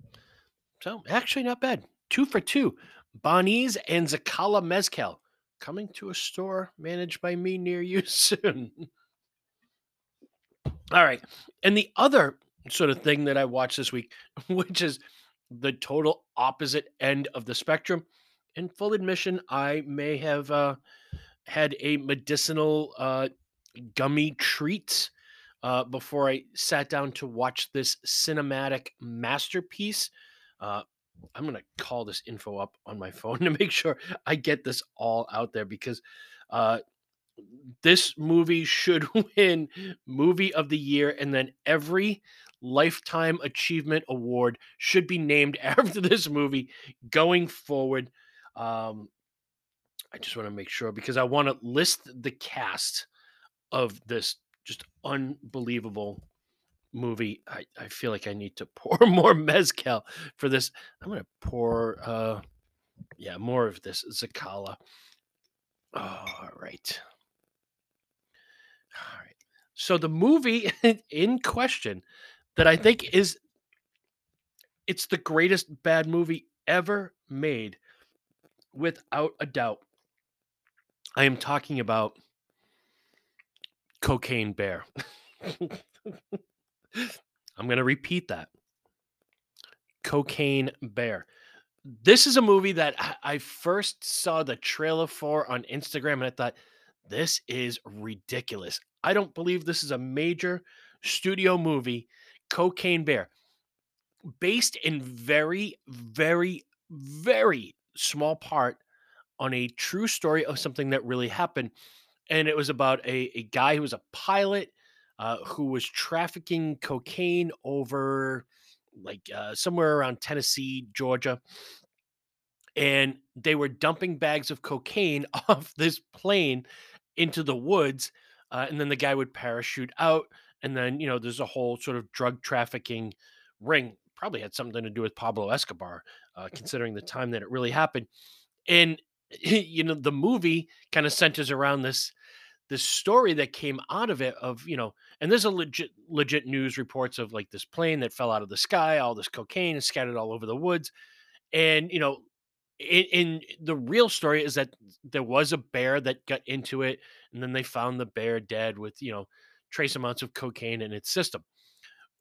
So actually, not bad. Two for two. Banhez and Zicala Mezcal coming to a store managed by me near you soon. All right. And the other sort of thing that I watched this week, which is the total opposite end of the spectrum. In full admission, I may have uh, had a medicinal uh, gummy treat uh, before I sat down to watch this cinematic masterpiece uh, I'm going to call this info up on my phone to make sure I get this all out there because uh, this movie should win movie of the year and then every lifetime achievement award should be named after this movie going forward um i just want to make sure because i want to list the cast of this just unbelievable movie. I, I feel like i need to pour more mezcal for this. I'm gonna pour uh yeah more of this Zicala all right. All right. So the movie in question that I think is it's the greatest bad movie ever made without a doubt. I am talking about Cocaine Bear. I'm going to repeat that. Cocaine Bear. This is a movie that I first saw the trailer for on Instagram and I thought this is ridiculous. I don't believe this is a major studio movie, Cocaine Bear, based in very, very, very small part on a true story of something that really happened. And it was about a, a guy who was a pilot uh, who was trafficking cocaine over like uh, somewhere around Tennessee, Georgia. And they were dumping bags of cocaine off this plane into the woods, uh, and then the guy would parachute out, and then you know there's a whole sort of drug trafficking ring. Probably had something to do with Pablo Escobar, uh, considering the time that it really happened. And you know the movie kind of centers around this this story that came out of it of you know and there's a legit legit news reports of like this plane that fell out of the sky all this cocaine is scattered all over the woods and you know in, in, the real story is that there was a bear that got into it and then they found the bear dead with you know trace amounts of cocaine in its system.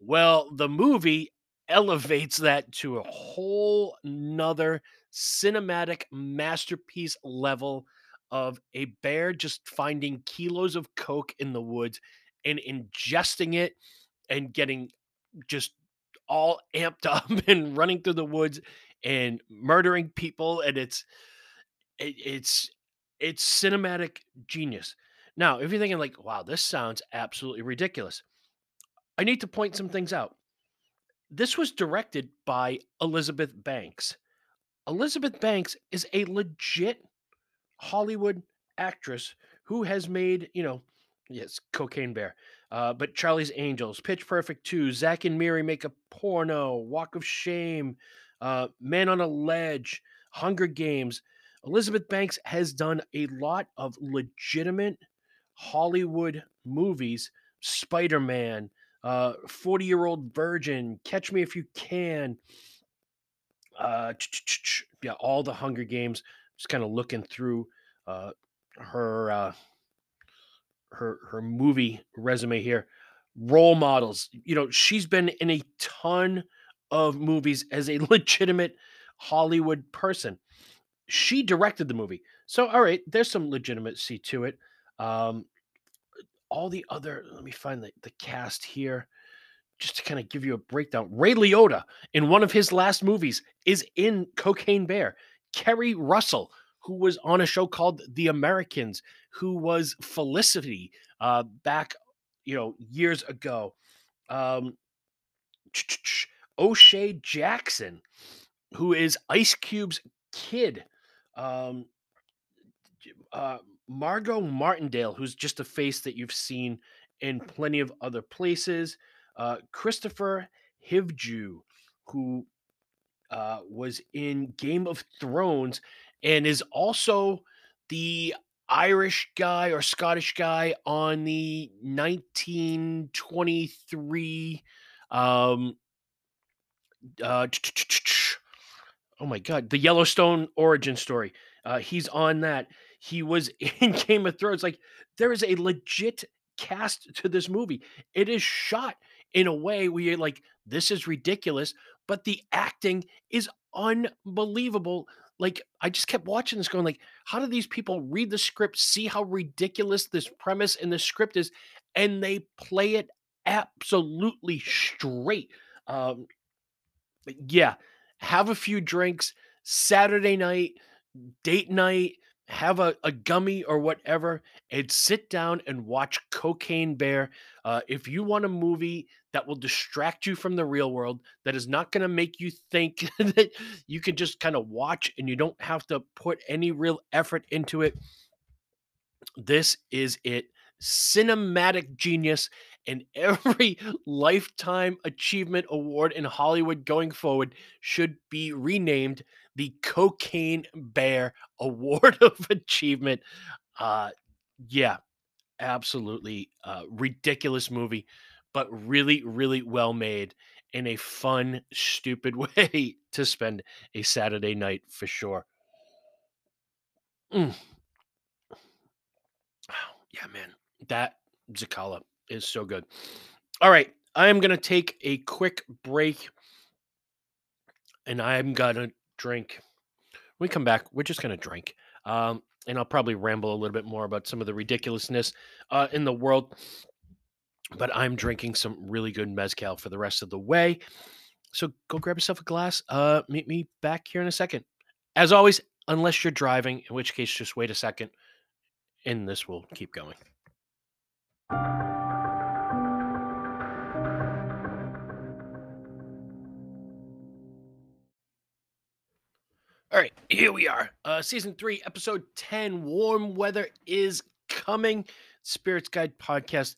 Well the movie elevates that to a whole nother cinematic masterpiece level of a bear just finding kilos of coke in the woods and ingesting it and getting just all amped up and running through the woods and murdering people and it's it, it's it's cinematic genius now if you're thinking like wow this sounds absolutely ridiculous i need to point some things out this was directed by elizabeth banks elizabeth banks is a legit hollywood actress who has made you know yes cocaine bear uh, but charlie's angels pitch perfect 2 zack and miri make a porno walk of shame uh, Man on a Ledge, Hunger Games. Elizabeth Banks has done a lot of legitimate Hollywood movies. Spider Man, uh, 40 Year Old Virgin, Catch Me If You Can. Uh, yeah, all the Hunger Games. Just kind of looking through uh, her uh, her her movie resume here. Role models. You know, she's been in a ton of movies as a legitimate Hollywood person. She directed the movie. So, all right, there's some legitimacy to it. Um, all the other, let me find the, the cast here just to kind of give you a breakdown. Ray Liotta, in one of his last movies, is in Cocaine Bear. Keri Russell, who was on a show called The Americans, who was Felicity uh, back, you know, years ago. Um, O'Shea Jackson, who is Ice Cube's kid. Um, uh, Margot Martindale, who's just a face that you've seen in plenty of other places. Uh, Kristofer Hivju, who uh, was in Game of Thrones and is also the Irish guy or Scottish guy on the 1923 um, uh, oh my god, the Yellowstone origin story. Uh, he's on that. He was in Game of Thrones. Like there is a legit cast to this movie. It is shot in a way where you're like, this is ridiculous, but the acting is unbelievable. Like I just kept watching this, going like, how do these people read the script, see how ridiculous this premise and the script is, and they play it absolutely straight. Um, yeah, have a few drinks, Saturday night, date night, have a, a gummy or whatever, and sit down and watch Cocaine Bear. Uh, if you want a movie that will distract you from the real world, that is not going to make you think that you can just kind of watch and you don't have to put any real effort into it, this is it. Cinematic genius and every lifetime achievement award in Hollywood going forward should be renamed the Cocaine Bear Award of Achievement. Uh, yeah, absolutely uh, ridiculous movie, but really, really well made in a fun, stupid way to spend a Saturday night for sure. Mm. Oh, Yeah, man, that Zicala is so good. All right, I am gonna take a quick break, and I'm gonna drink. When we come back, we're just gonna drink, um, and I'll probably ramble a little bit more about some of the ridiculousness uh, in the world. But I'm drinking some really good mezcal for the rest of the way. So go grab yourself a glass. Uh, meet me back here in a second. As always, unless you're driving, in which case just wait a second, and this will keep going. Here we are. Uh, season three, episode 10 Warm Weather is Coming. Spirits Guide podcast.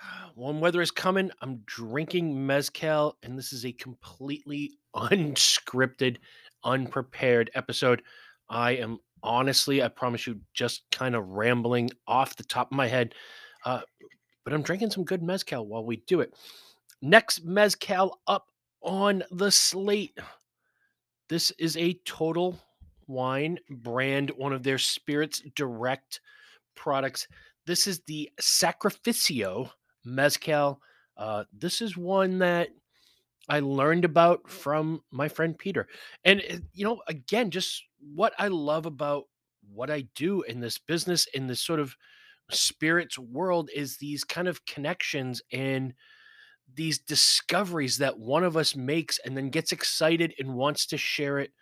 Warm weather is coming. I'm drinking Mezcal, and this is a completely unscripted, unprepared episode. I am honestly, I promise you, just kind of rambling off the top of my head. Uh, but I'm drinking some good Mezcal while we do it. Next Mezcal up on the slate this is a Total Wine brand, one of their Spirits Direct products. This is the Sacrificio Mezcal. Uh, this is one that I learned about from my friend Peter. And, eh, you know, again, just what I love about what I do in this business, in this sort of spirits world, is these kind of connections and these discoveries that one of us makes and then gets excited and wants to share it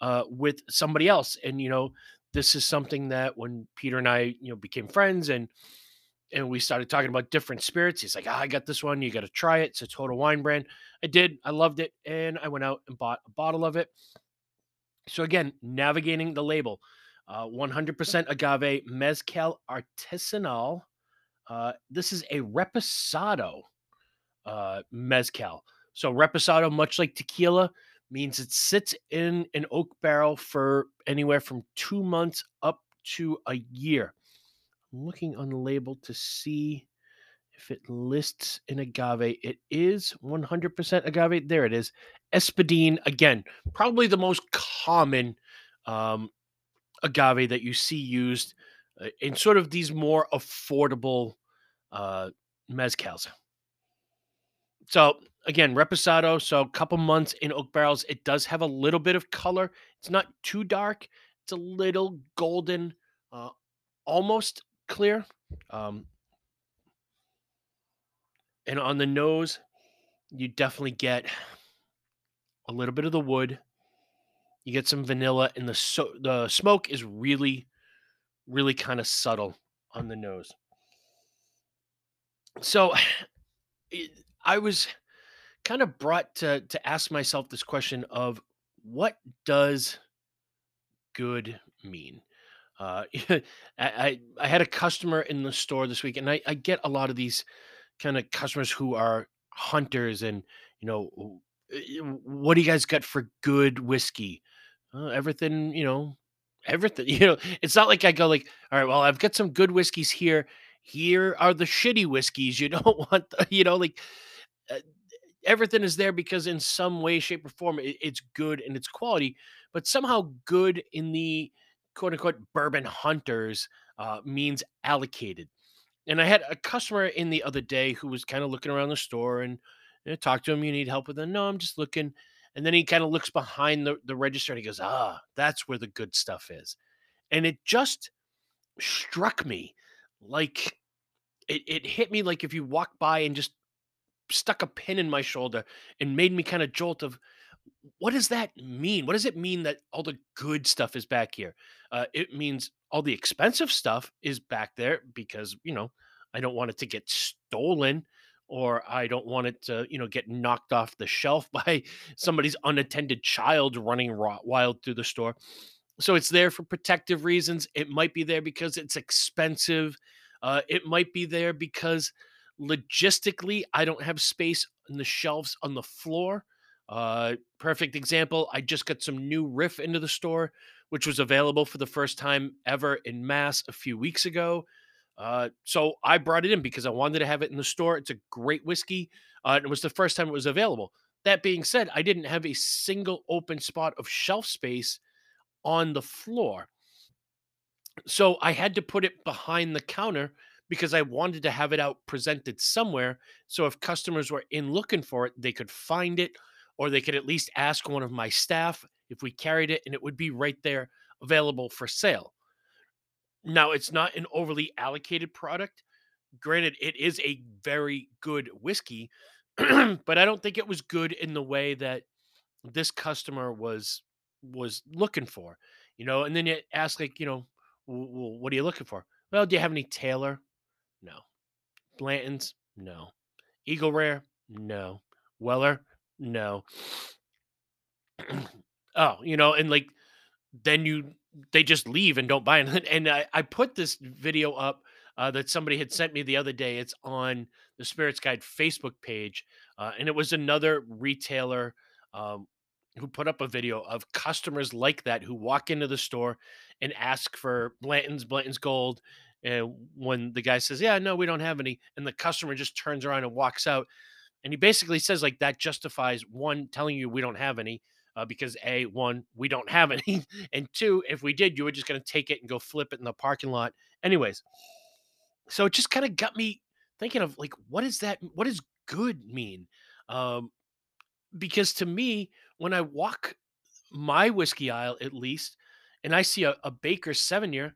uh, with somebody else. And you know, this is something that when Peter and I, you know, became friends and and we started talking about different spirits, he's like, oh, "I got this one. You got to try it. It's a Total Wine brand." I did. I loved it, and I went out and bought a bottle of it. So again, navigating the label, uh, 100% agave mezcal artisanal. Uh, this is a reposado uh, mezcal. So reposado, much like tequila, means it sits in an oak barrel for anywhere from two months up to a year. I'm looking on the label to see if it lists an agave. It is 100% agave. There it is. Espadin, again, probably the most common um, agave that you see used uh, in sort of these more affordable uh, mezcals. So again, reposado. So a couple months in oak barrels. It does have a little bit of color. It's not too dark. It's a little golden, uh, almost clear. Um, and on the nose, you definitely get a little bit of the wood. You get some vanilla, and the so the smoke is really, really kind of subtle on the nose. So, it, I was kind of brought to to ask myself this question of what does good mean? Uh, I, I, had a customer in the store this week, and I, I get a lot of these kind of customers who are hunters, and you know, eh, what do you guys got for good whiskey? Uh, everything, you know, everything. You know, it's not like I go like, all right, well, I've got some good whiskeys here. Here are the shitty whiskeys. You don't want, the, you know, like uh, everything is there because in some way shape or form it, it's good and it's quality but somehow good in the quote unquote bourbon hunters uh, means allocated. And i had a customer in the other day who was kind of looking around the store and you know, talk to him you need help with it no i'm just looking. And then he kind of looks behind the, the register and he goes ah that's where the good stuff is. And it just struck me like it, it hit me like if you walk by and just stuck a pin in my shoulder and made me kind of jolt of what does that mean? What does it mean that all the good stuff is back here? Uh, it means all the expensive stuff is back there because, you know, I don't want it to get stolen or I don't want it to, you know, get knocked off the shelf by somebody's unattended child running wild through the store. So it's there for protective reasons. It might be there because it's expensive. Uh, it might be there because logistically I don't have space in the shelves on the floor. Uh, perfect example. I just got some new Riff into the store, which was available for the first time ever in mass a few weeks ago. Uh, so I brought it in because I wanted to have it in the store. It's a great whiskey. Uh, it was the first time it was available. That being said, I didn't have a single open spot of shelf space on the floor. So I had to put it behind the counter because I wanted to have it out presented somewhere. So if customers were in looking for it, they could find it or they could at least ask one of my staff if we carried it and it would be right there available for sale. Now, it's not an overly allocated product. Granted, it is a very good whiskey, but I don't think it was good in the way that this customer was was looking for. You know, and then you ask like, you know, well, what are you looking for? Well, do you have any Taylor? No. Blanton's? No. Eagle Rare? No. Weller? No. oh, you know, and like then you they just leave and don't buy it. And I, I put this video up uh, that somebody had sent me the other day. It's on the Spirits Guide Facebook page, uh, and it was another retailer um, who put up a video of customers like that who walk into the store and ask for Blanton's, Blanton's Gold. And when the guy says, "Yeah, no, we don't have any," and the customer just turns around and walks out, and he basically says like that justifies one telling you we don't have any, uh, because a one we don't have any, and two if we did you were just going to take it and go flip it in the parking lot. Anyways, so it just kind of got me thinking of like what is that? What does good mean? Um, because to me, when I walk my whiskey aisle, at least, and I see a, a Baker seven year,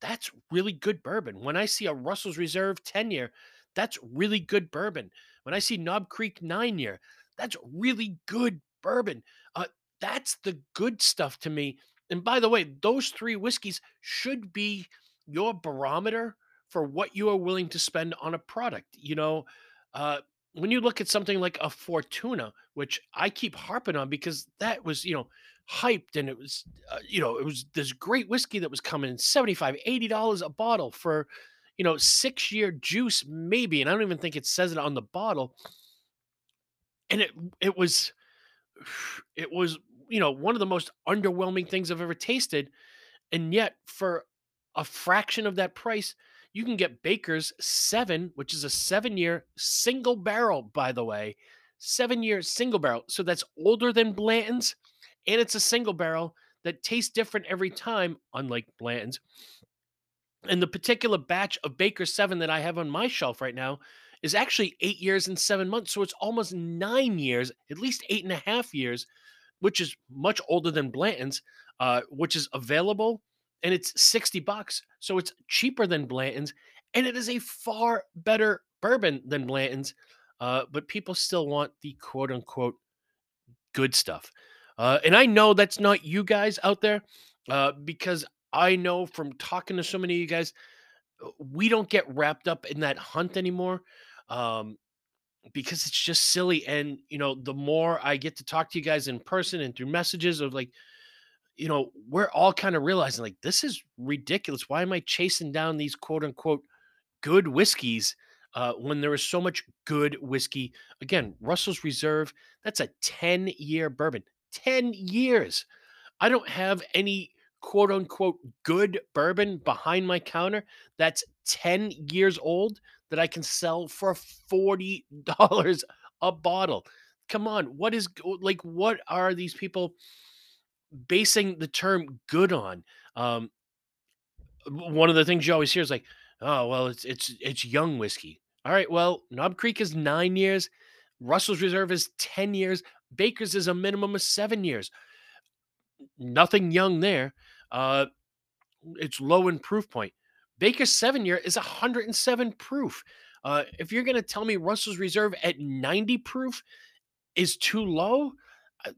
that's really good bourbon. When I see a Russell's Reserve 10 year, that's really good bourbon. When I see Knob Creek nine year, that's really good bourbon. Uh, that's the good stuff to me. And by the way, those three whiskeys should be your barometer for what you are willing to spend on a product. You know, uh, when you look at something like a Fortuna, which I keep harping on because that was, you know, hyped and it was, uh, you know, it was this great whiskey that was coming in 75, 80 dollars a bottle for, you know, six year juice, maybe. And I don't even think it says it on the bottle. And it, it was, it was, you know, one of the most underwhelming things I've ever tasted. And yet, for a fraction of that price, you can get Baker's seven, which is a seven year single barrel, by the way, seven year single barrel. So that's older than Blanton's, and it's a single barrel that tastes different every time, unlike Blanton's. And the particular batch of Baker 7 that I have on my shelf right now is actually eight years and seven months. So it's almost nine years, at least eight and a half years, which is much older than Blanton's, uh, which is available and it's 60 bucks. So it's cheaper than Blanton's and it is a far better bourbon than Blanton's. Uh, but people still want the quote unquote good stuff. Uh, and I know that's not you guys out there uh, because I know from talking to so many of you guys, uh, we don't get wrapped up in that hunt anymore um, because it's just silly. And, you know, the more I get to talk to you guys in person and through messages of like, you know, we're all kind of realizing like this is ridiculous. Why am I chasing down these quote unquote good whiskeys uh, when there is so much good whiskey? Again, Russell's Reserve, that's a 10 year bourbon. 10 years. I don't have any quote unquote good bourbon behind my counter that's 10 years old that I can sell for $40 a bottle. Come on, what is like what are these people basing the term good on? Um one of the things you always hear is like, oh well, it's it's it's young whiskey. All right, well, Knob Creek is nine years, Russell's Reserve is 10 years, Baker's is a minimum of seven years. Nothing young there. Uh it's low in proof point. Baker's seven year is 107 proof. Uh, if you're going to tell me Russell's Reserve at 90 proof is too low, uh,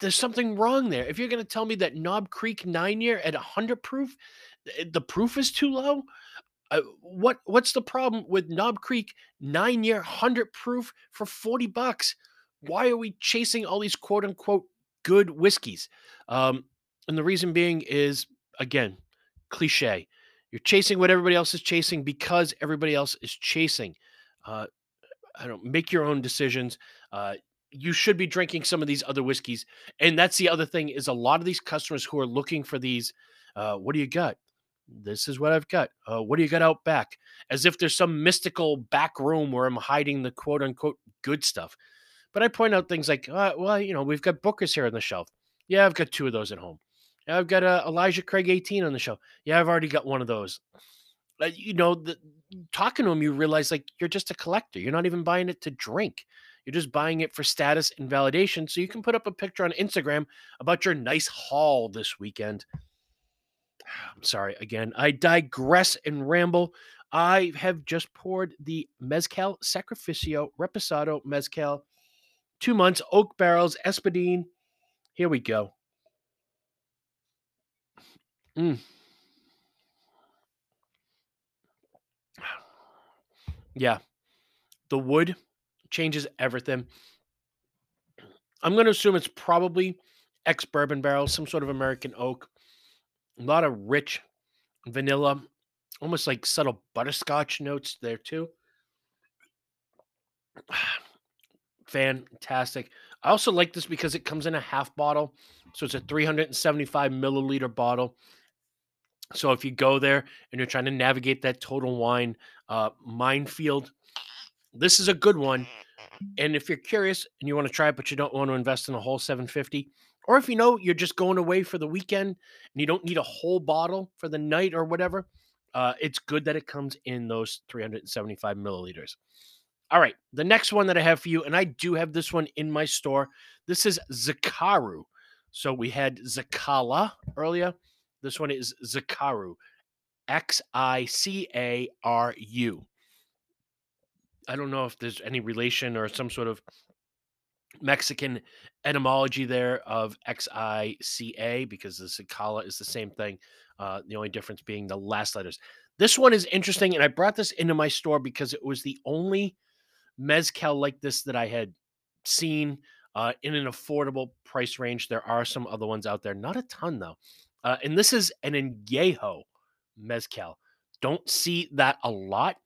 there's something wrong there. If you're going to tell me that Knob Creek nine year at 100 proof, the proof is too low. Uh, what what's the problem with Knob Creek nine year 100 proof for 40 bucks? Why are we chasing all these quote unquote good whiskeys? Um, and the reason being is again, cliche. You're chasing what everybody else is chasing because everybody else is chasing. Uh, I don't make your own decisions. Uh, you should be drinking some of these other whiskeys. And that's the other thing is a lot of these customers who are looking for these, uh, what do you got? This is what I've got. Uh, what do you got out back? As if there's some mystical back room where I'm hiding the quote unquote good stuff. But I point out things like, uh, well, you know, we've got Bookers here on the shelf. Yeah, I've got two of those at home. Yeah, I've got uh, Elijah Craig 18 on the shelf. Yeah, I've already got one of those. Uh, you know, the, talking to him, you realize like you're just a collector. You're not even buying it to drink. You're just buying it for status and validation. So you can put up a picture on Instagram about your nice haul this weekend. I'm sorry again. I digress and ramble. I have just poured the Mezcal Sacrificio Reposado Mezcal. Two months, oak barrels, Espadin. Here we go. Mm. Yeah. The wood changes everything. I'm going to assume it's probably ex bourbon barrels, some sort of American oak. A lot of rich vanilla, almost like subtle butterscotch notes there too. Fantastic. I also like this because it comes in a half bottle. So it's a 375 milliliter bottle. So if you go there and you're trying to navigate that total wine uh, minefield, this is a good one. And if you're curious and you want to try it, but you don't want to invest in a whole 750, or if you know you're just going away for the weekend and you don't need a whole bottle for the night or whatever, uh, it's good that it comes in those 375 milliliters. All right, the next one that I have for you, and I do have this one in my store. This is Xicaru. So we had Zicala earlier. This one is Xicaru, X I C A R U. I don't know if there's any relation or some sort of Mexican etymology there of X I C A because the Zicala is the same thing. Uh, the only difference being the last letters. This one is interesting, and I brought this into my store because it was the only mezcal like this that I had seen uh, in an affordable price range. There are some other ones out there, not a ton though. Uh, and this is an añejo mezcal. Don't see that a lot.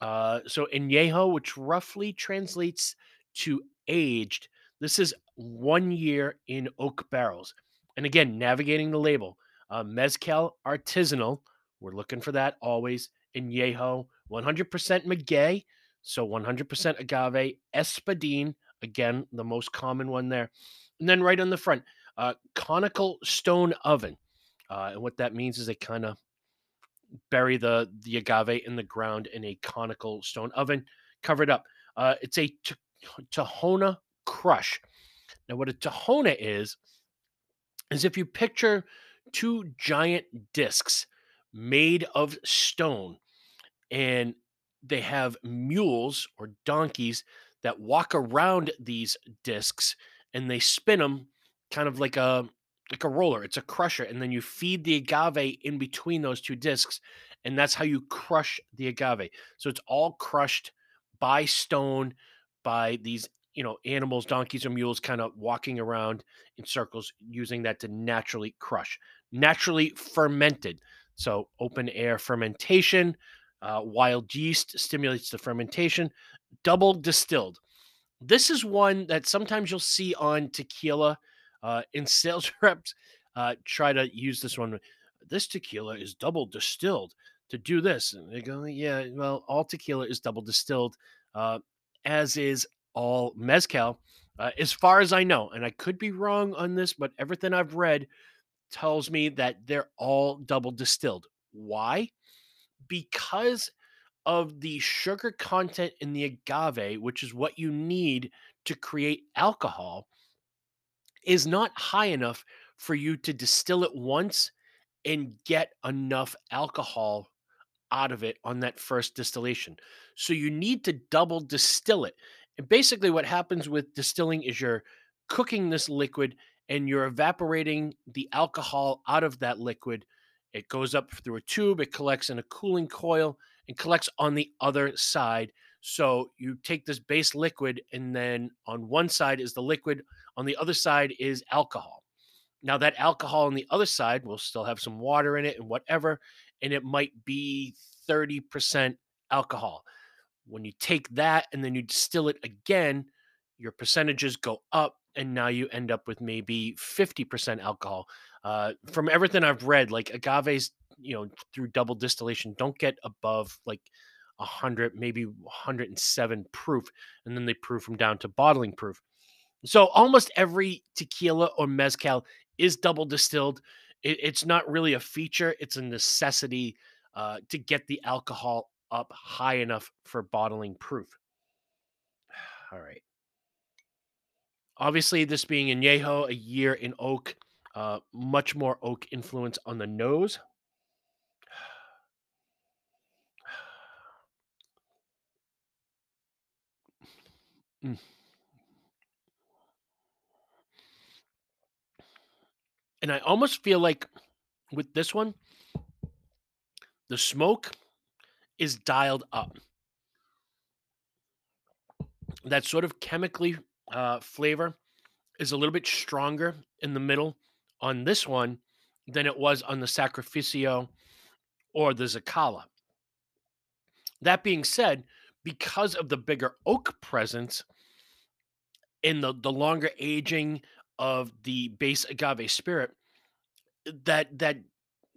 Uh, so añejo, which roughly translates to aged, this is one year in oak barrels. And again, navigating the label, uh, mezcal artisanal. We're looking for that always. Añejo, 100% maguey, so 100% agave. Espadin, again, the most common one there. And then right on the front, uh, conical stone oven. Uh, and what that means is they kind of bury the the agave in the ground in a conical stone oven, covered up. Uh, it's a t- Tahona crush. Now, what a Tahona is, is if you picture two giant discs made of stone, and they have mules or donkeys that walk around these discs and they spin them kind of like a like a roller. It's a crusher, and then you feed the agave in between those two discs, and that's how you crush the agave. So it's all crushed by stone, by these you know animals, donkeys or mules, kind of walking around in circles, using that to naturally crush, naturally fermented. So open air fermentation, uh, wild yeast stimulates the fermentation, double distilled. This is one that sometimes you'll see on tequila uh, and sales reps uh, try to use this one. This tequila is double distilled to do this. And they go, yeah, well, all tequila is double distilled, uh, as is all mezcal, uh, as far as I know. And I could be wrong on this, but everything I've read tells me that they're all double distilled. Why? Because of the sugar content in the agave, which is what you need to create alcohol is not high enough for you to distill it once and get enough alcohol out of it on that first distillation. So you need to double distill it. And basically, what happens with distilling is you're cooking this liquid and you're evaporating the alcohol out of that liquid. It goes up through a tube, it collects in a cooling coil and collects on the other side. So you take this base liquid, and then on one side is the liquid, on the other side is alcohol. Now, that alcohol on the other side will still have some water in it and whatever, and it might be 30% alcohol. When you take that and then you distill it again, your percentages go up, and now you end up with maybe 50% alcohol. Uh, from everything I've read, like agaves, you know, through double distillation, don't get above like 100, maybe 107 proof, and then they proof them down to bottling proof. So almost every tequila or mezcal is double distilled. It, it's not really a feature; it's a necessity uh, to get the alcohol up high enough for bottling proof. All right. Obviously, this being Añejo, a year in oak, uh, much more oak influence on the nose. And I almost feel like with this one, the smoke is dialed up. That sort of chemically uh, flavor is a little bit stronger in the middle on this one than it was on the Sacrificio or the Zicala. That being said, because of the bigger oak presence in the, the longer aging of the base agave spirit, that that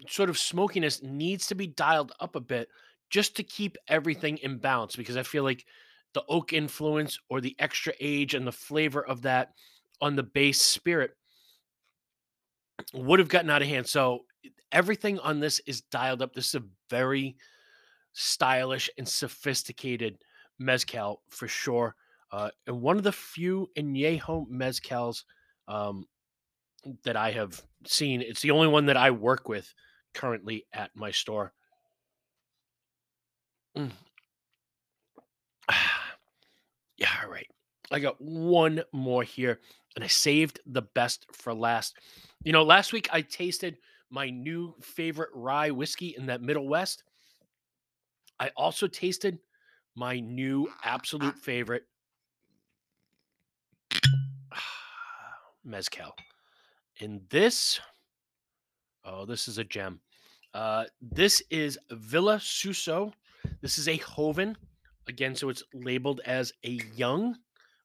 sort of smokiness needs to be dialed up a bit just to keep everything in balance because I feel like the oak influence or the extra age and the flavor of that on the base spirit would have gotten out of hand. So everything on this is dialed up. This is a very stylish and sophisticated mezcal for sure. Uh, and one of the few Añejo mezcals um, that I have seen. It's the only one that I work with currently at my store. Mm. yeah, all right. I got one more here, and I saved the best for last. You know, last week I tasted my new favorite rye whiskey in that Middle West. I also tasted my new absolute favorite mezcal. And this, oh, this is a gem. Uh, this is Villa Suso. This is a Joven. Again, so it's labeled as a young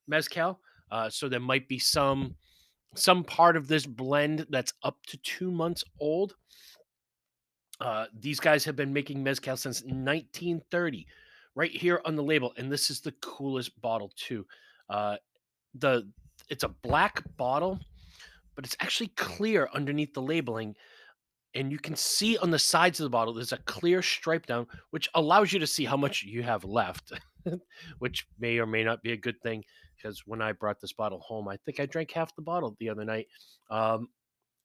mezcal. Uh, so there might be some some part of this blend that's up to two months old. Uh, these guys have been making mezcal since 1930, right here on the label, and this is the coolest bottle too. Uh, the it's a black bottle, but it's actually clear underneath the labeling, and you can see on the sides of the bottle there's a clear stripe down, which allows you to see how much you have left, which may or may not be a good thing. Because when I brought this bottle home, I think I drank half the bottle the other night. Um,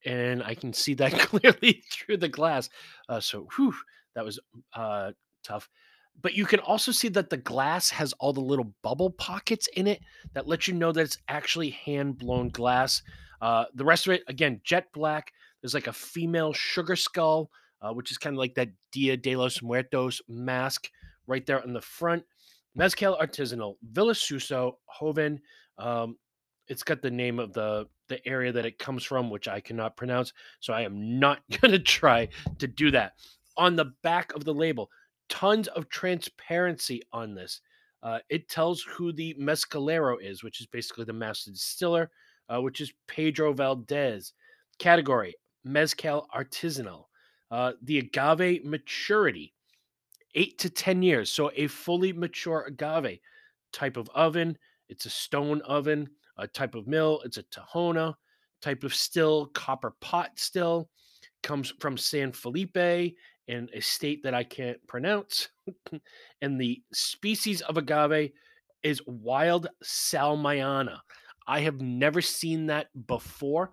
and I can see that clearly through the glass. Uh, so, whew, that was uh, tough. But you can also see that the glass has all the little bubble pockets in it that let you know that it's actually hand blown glass. Uh, the rest of it, again, jet black. There's like a female sugar skull, uh, which is kind of like that Dia de los Muertos mask right there on the front. Mezcal Artisanal, Villa Suso, Joven. Um, it's got the name of the the area that it comes from, which I cannot pronounce. So I am not going to try to do that. On the back of the label, tons of transparency on this. Uh, it tells who the mezcalero is, which is basically the master distiller, uh, which is Pedro Valdez. Category Mezcal Artisanal. Uh, the agave maturity, eight to 10 years. So a fully mature agave type of oven. It's a stone oven a type of mill. It's a Tahona type of still, copper pot still. Comes from San Felipe in a state that I can't pronounce. and the species of agave is wild salmiana. I have never seen that before.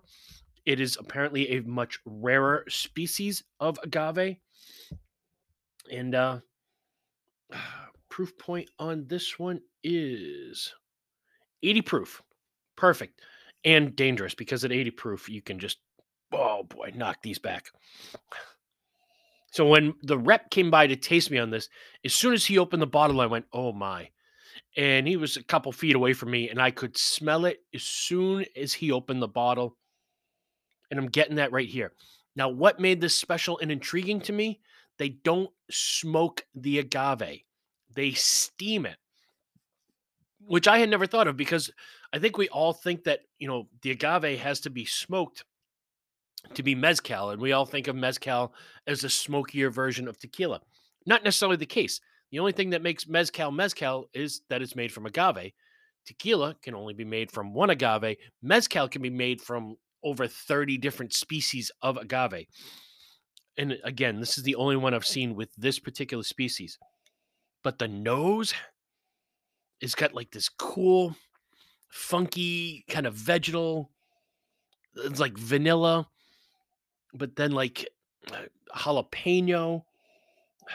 It is apparently a much rarer species of agave. And uh proof point on this one is 80 proof. Perfect. and dangerous because at 80 proof, you can just, oh boy, knock these back. So when the rep came by to taste me on this, as soon as he opened the bottle, I went, oh my. And he was a couple feet away from me, and I could smell it as soon as he opened the bottle. And I'm getting that right here. Now, what made this special and intriguing to me? They don't smoke the agave, they steam it, which I had never thought of because I think we all think that, you know, the agave has to be smoked to be mezcal. And we all think of mezcal as a smokier version of tequila. Not necessarily the case. The only thing that makes mezcal mezcal is that it's made from agave. Tequila can only be made from one agave. Mezcal can be made from over 30 different species of agave. And again, this is the only one I've seen with this particular species. But the nose is got like this cool, funky, kind of vegetal. It's like vanilla, but then like uh, jalapeno.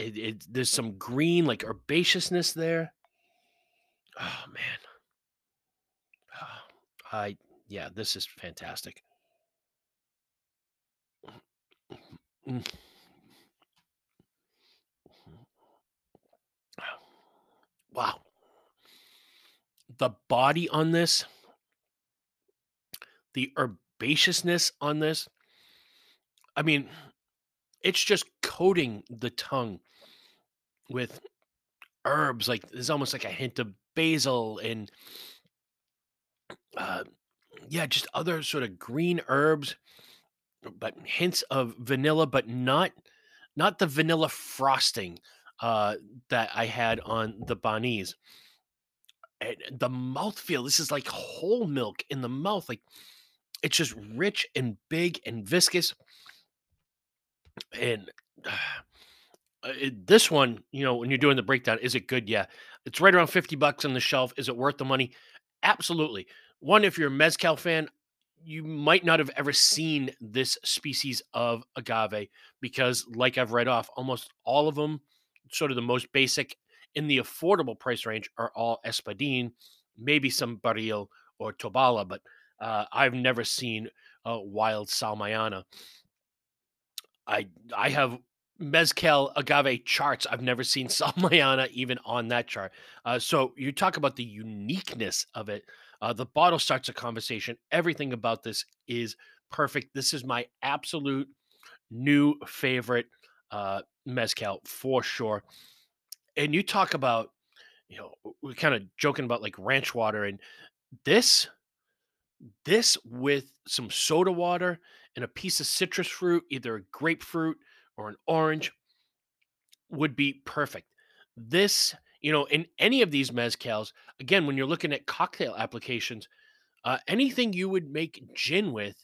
It, it, there's some green, like herbaceousness there. Oh man, oh, I yeah, this is fantastic. Wow. The body on this, the herbaceousness on this, I mean, it's just coating the tongue with herbs. Like there's almost like a hint of basil and uh, yeah, just other sort of green herbs, but hints of vanilla, but not not the vanilla frosting uh, that I had on the Banhez. And the mouthfeel, this is like whole milk in the mouth. Like it's just rich and big and viscous. And uh, it, this one, you know, when you're doing the breakdown, is it good? Yeah. It's right around 50 bucks on the shelf. Is it worth the money? Absolutely one, if you're a mezcal fan, you might not have ever seen this species of agave because, like I've read off, almost all of them, sort of the most basic in the affordable price range, are all espadin, maybe some baril or tobala, but uh, I've never seen a wild salmayana. I I have mezcal agave charts. I've never seen salmayana even on that chart. Uh, so you talk about the uniqueness of it. Uh, the bottle starts a conversation. Everything about this is perfect. This is my absolute new favorite uh, mezcal for sure. And you talk about, you know, we're kind of joking about like ranch water, and this, this with some soda water and a piece of citrus fruit, either a grapefruit or an orange, would be perfect. This you know, in any of these mezcals, again, when you're looking at cocktail applications, uh, anything you would make gin with,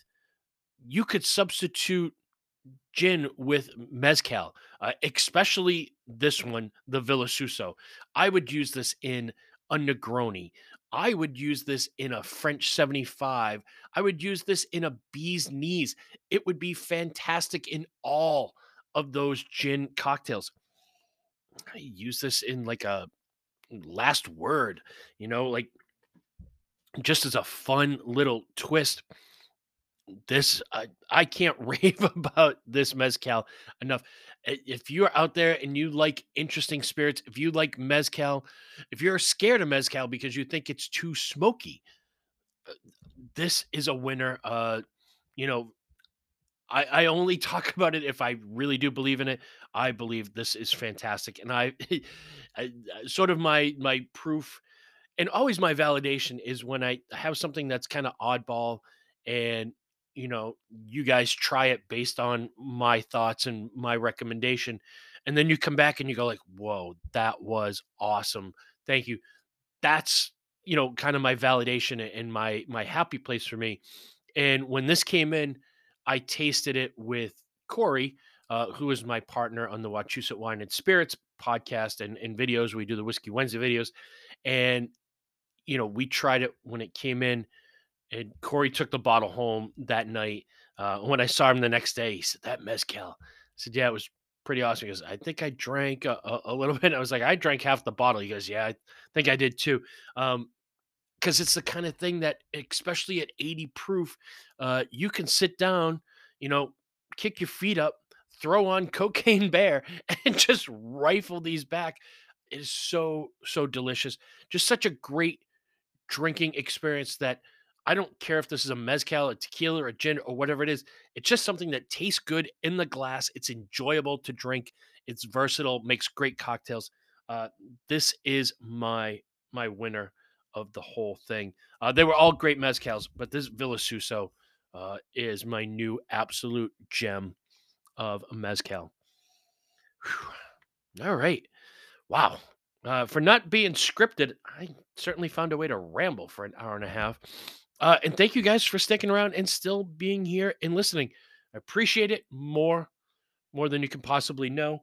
you could substitute gin with mezcal, uh, especially this one, the Villa Suso. I would use this in a Negroni. I would use this in a French 75. I would use this in a bee's knees. It would be fantastic in all of those gin cocktails. I use this in like a last word, you know, like just as a fun little twist. This I, I can't rave about this mezcal enough. If you're out there and you like interesting spirits, if you like mezcal, if you're scared of mezcal because you think it's too smoky, uh, this is a winner. Uh, you know, I, I only talk about it if I really do believe in it. I believe this is fantastic, and I, I sort of my my proof, and always my validation is when I have something that's kind of oddball, and you know you guys try it based on my thoughts and my recommendation, and then you come back and you go like, "Whoa, that was awesome! Thank you." That's you know kind of my validation and my my happy place for me. And when this came in I tasted it with Corey, uh, who is my partner on the Wachusett Wine and Spirits podcast and, and videos. We do the Whiskey Wednesday videos. And, you know, we tried it when it came in, and Corey took the bottle home that night. Uh, when I saw him the next day, he said, That Mezcal. I said, Yeah, it was pretty awesome. He goes, I think I drank a, a, a little bit. I was like, I drank half the bottle. He goes, Yeah, I think I did too. Um, because it's the kind of thing that, especially at 80 proof, uh, you can sit down, you know, kick your feet up, throw on Cocaine Bear, and just rifle these back. It is so, so delicious. Just such a great drinking experience that I don't care if this is a mezcal, a tequila, or a gin, or whatever it is. It's just something that tastes good in the glass. It's enjoyable to drink. It's versatile, makes great cocktails. Uh, this is my my winner of the whole thing. Uh, they were all great mezcals, but this Villa Suso uh, is my new absolute gem of a mezcal. Whew. All right. Wow. Uh, for not being scripted, I certainly found a way to ramble for an hour and a half. Uh, and thank you guys for sticking around and still being here and listening. I appreciate it more, more than you can possibly know.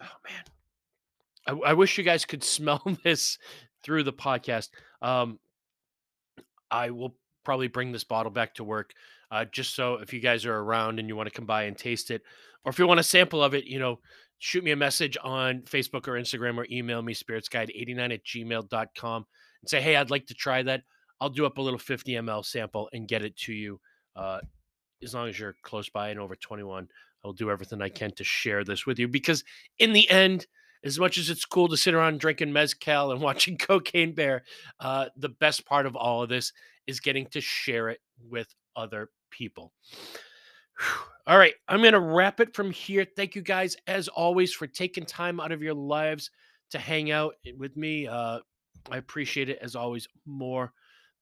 Oh man, I, I wish you guys could smell this through the podcast. Um, I will probably bring this bottle back to work, uh, just so if you guys are around and you want to come by and taste it, or if you want a sample of it, you know, shoot me a message on Facebook or Instagram or email me spiritsguide89 at gmail.com and say, hey, I'd like to try that. I'll do up a little 50 ml sample and get it to you. Uh, as long as you're close by and over 21, I'll do everything I can to share this with you because, in the end, as much as it's cool to sit around drinking mezcal and watching Cocaine Bear, uh, the best part of all of this is getting to share it with other people. All right, I'm going to wrap it from here. Thank you guys, as always, for taking time out of your lives to hang out with me. Uh, I appreciate it as always more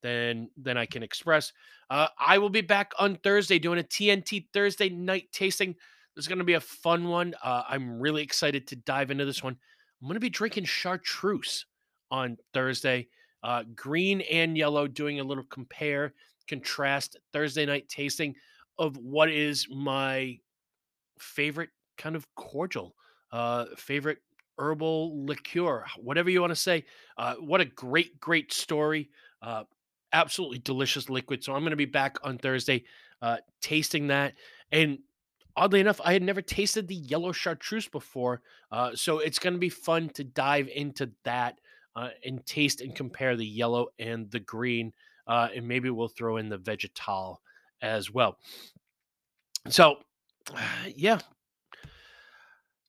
than than I can express. Uh, I will be back on Thursday doing a TNT Thursday night tasting. This is going to be a fun one. Uh, I'm really excited to dive into this one. I'm going to be drinking chartreuse on Thursday, uh, green and yellow, doing a little compare contrast Thursday night tasting of what is my favorite kind of cordial, uh, favorite herbal liqueur, whatever you want to say. Uh, what a great, great story. Uh, absolutely delicious liquid. So I'm going to be back on Thursday uh, tasting that. And oddly enough, I had never tasted the yellow chartreuse before. Uh, so it's going to be fun to dive into that uh, and taste and compare the yellow and the green. Uh, and maybe we'll throw in the vegetal as well. So, yeah,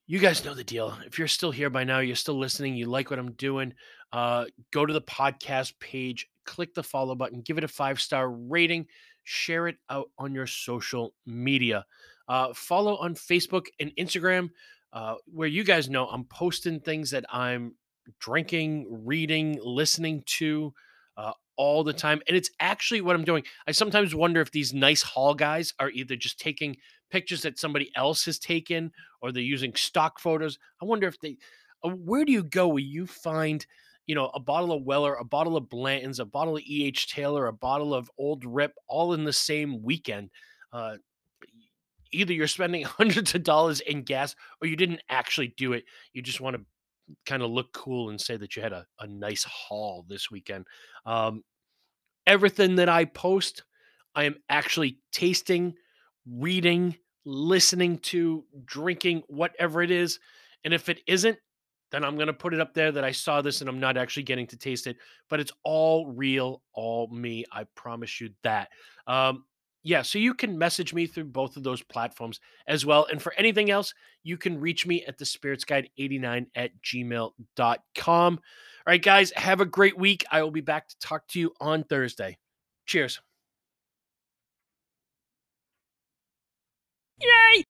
you guys know the deal. If you're still here by now, you're still listening, you like what I'm doing, uh, go to the podcast page, click the follow button, give it a five star rating, share it out on your social media. Uh, follow on Facebook and Instagram, uh, where you guys know I'm posting things that I'm drinking, reading, listening to uh, all the time. And it's actually what I'm doing. I sometimes wonder if these nice haul guys are either just taking pictures that somebody else has taken or they're using stock photos. I wonder if they, uh, where do you go where you find, you know, a bottle of Weller, a bottle of Blanton's, a bottle of E.H. Taylor, a bottle of Old Rip, all in the same weekend? Uh, either you're spending hundreds of dollars in gas or you didn't actually do it. You just want to kind of look cool and say that you had a, a nice haul this weekend. Um, everything that I post, I am actually tasting, reading, listening to, drinking, whatever it is. And if it isn't, then I'm going to put it up there that I saw this and I'm not actually getting to taste it. But it's all real, all me. I promise you that. Um, yeah, so you can message me through both of those platforms as well. And for anything else, you can reach me at the spirits guide 89 at gmail.com. All right, guys, have a great week. I will be back to talk to you on Thursday. Cheers. Yay!